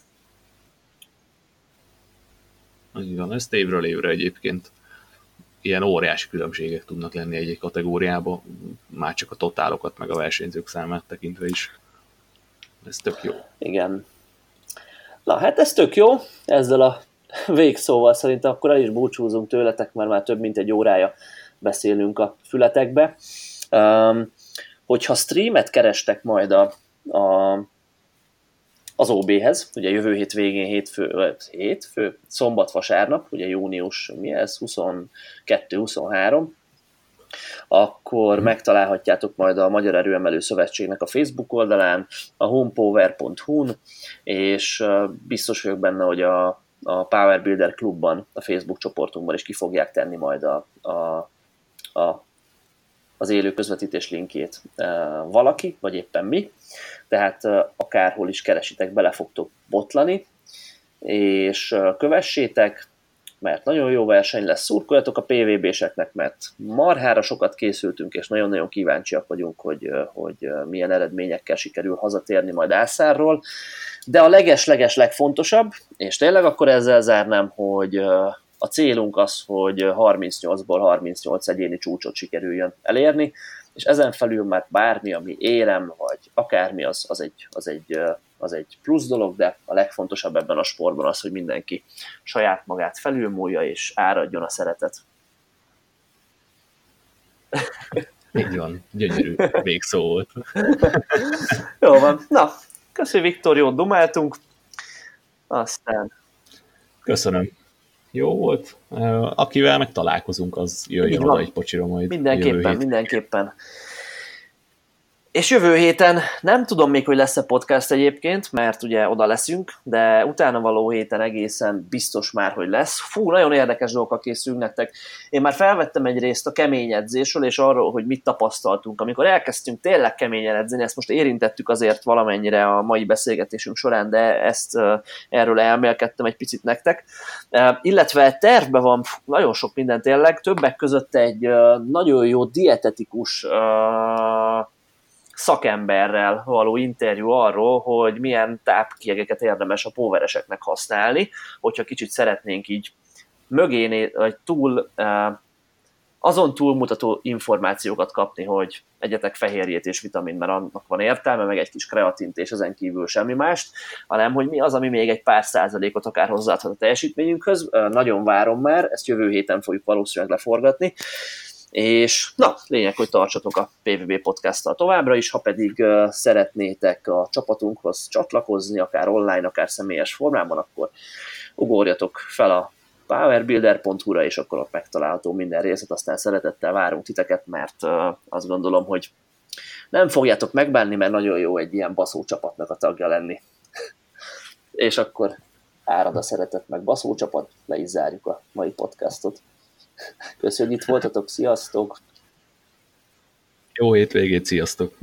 Így van, ezt évről évre egyébként ilyen óriási különbségek tudnak lenni egy-egy kategóriában, már csak a totálokat, meg a versenyzők számát tekintve is. Ez tök jó. Igen. Na hát ez tök jó, ezzel a végszóval szerintem akkor el is búcsúzunk tőletek, mert már több mint egy órája beszélünk a fületekbe. Um, hogyha streamet kerestek majd a, a az OB-hez, ugye jövő hét végén hétfő, hétfő szombat-vasárnap, ugye június, mi ez, 22-23, akkor hmm. megtalálhatjátok majd a Magyar Erőemelő Szövetségnek a Facebook oldalán, a homepower.hu-n, és biztos vagyok benne, hogy a, a Power Builder klubban, a Facebook csoportunkban is ki fogják tenni majd a, a, a az élő közvetítés linkjét valaki, vagy éppen mi, tehát akárhol is keresitek, bele fogtok botlani, és kövessétek, mert nagyon jó verseny lesz, szurkoljatok a PVB-seknek, mert marhára sokat készültünk, és nagyon-nagyon kíváncsiak vagyunk, hogy, hogy milyen eredményekkel sikerül hazatérni majd Ászárról. De a leges-leges legfontosabb, és tényleg akkor ezzel zárnám, hogy a célunk az, hogy 38-ból 38 egyéni csúcsot sikerüljön elérni, és ezen felül már bármi, ami érem, vagy akármi, az, az, egy, az, egy, az egy plusz dolog, de a legfontosabb ebben a sportban az, hogy mindenki saját magát felülmúlja, és áradjon a szeretet. Így van, gyönyörű végszó volt. Jó van, na, köszönjük Viktor, jót dumáltunk, aztán... Köszönöm jó volt. Akivel meg találkozunk, az jöjjön oda egy pocsira majd. Mindenképpen, mindenképpen. És jövő héten nem tudom még, hogy lesz-e podcast egyébként, mert ugye oda leszünk, de utána való héten egészen biztos már, hogy lesz. Fú, nagyon érdekes dolgokkal készülünk nektek. Én már felvettem egy részt a kemény edzésről, és arról, hogy mit tapasztaltunk. Amikor elkezdtünk tényleg keményen edzeni, ezt most érintettük azért valamennyire a mai beszélgetésünk során, de ezt erről elmélkedtem egy picit nektek. Illetve tervbe van nagyon sok minden tényleg, többek között egy nagyon jó dietetikus szakemberrel való interjú arról, hogy milyen tápkiegeket érdemes a póvereseknek használni, hogyha kicsit szeretnénk így mögé, vagy túl, azon túlmutató információkat kapni, hogy egyetek fehérjét és vitamin, mert annak van értelme, meg egy kis kreatint és ezen kívül semmi mást, hanem hogy mi az, ami még egy pár százalékot akár hozzáadhat a teljesítményünkhöz. Nagyon várom már, ezt jövő héten fogjuk valószínűleg leforgatni. És na, lényeg, hogy tartsatok a PVB podcast továbbra is, ha pedig uh, szeretnétek a csapatunkhoz csatlakozni, akár online, akár személyes formában, akkor ugorjatok fel a powerbuilder.hu-ra, és akkor ott megtalálható minden részlet, aztán szeretettel várunk titeket, mert uh, azt gondolom, hogy nem fogjátok megbánni, mert nagyon jó egy ilyen baszó csapatnak a tagja lenni. és akkor árad a szeretet meg baszó csapat, le is zárjuk a mai podcastot. Köszönjük, itt voltatok, sziasztok! Jó hétvégét, sziasztok!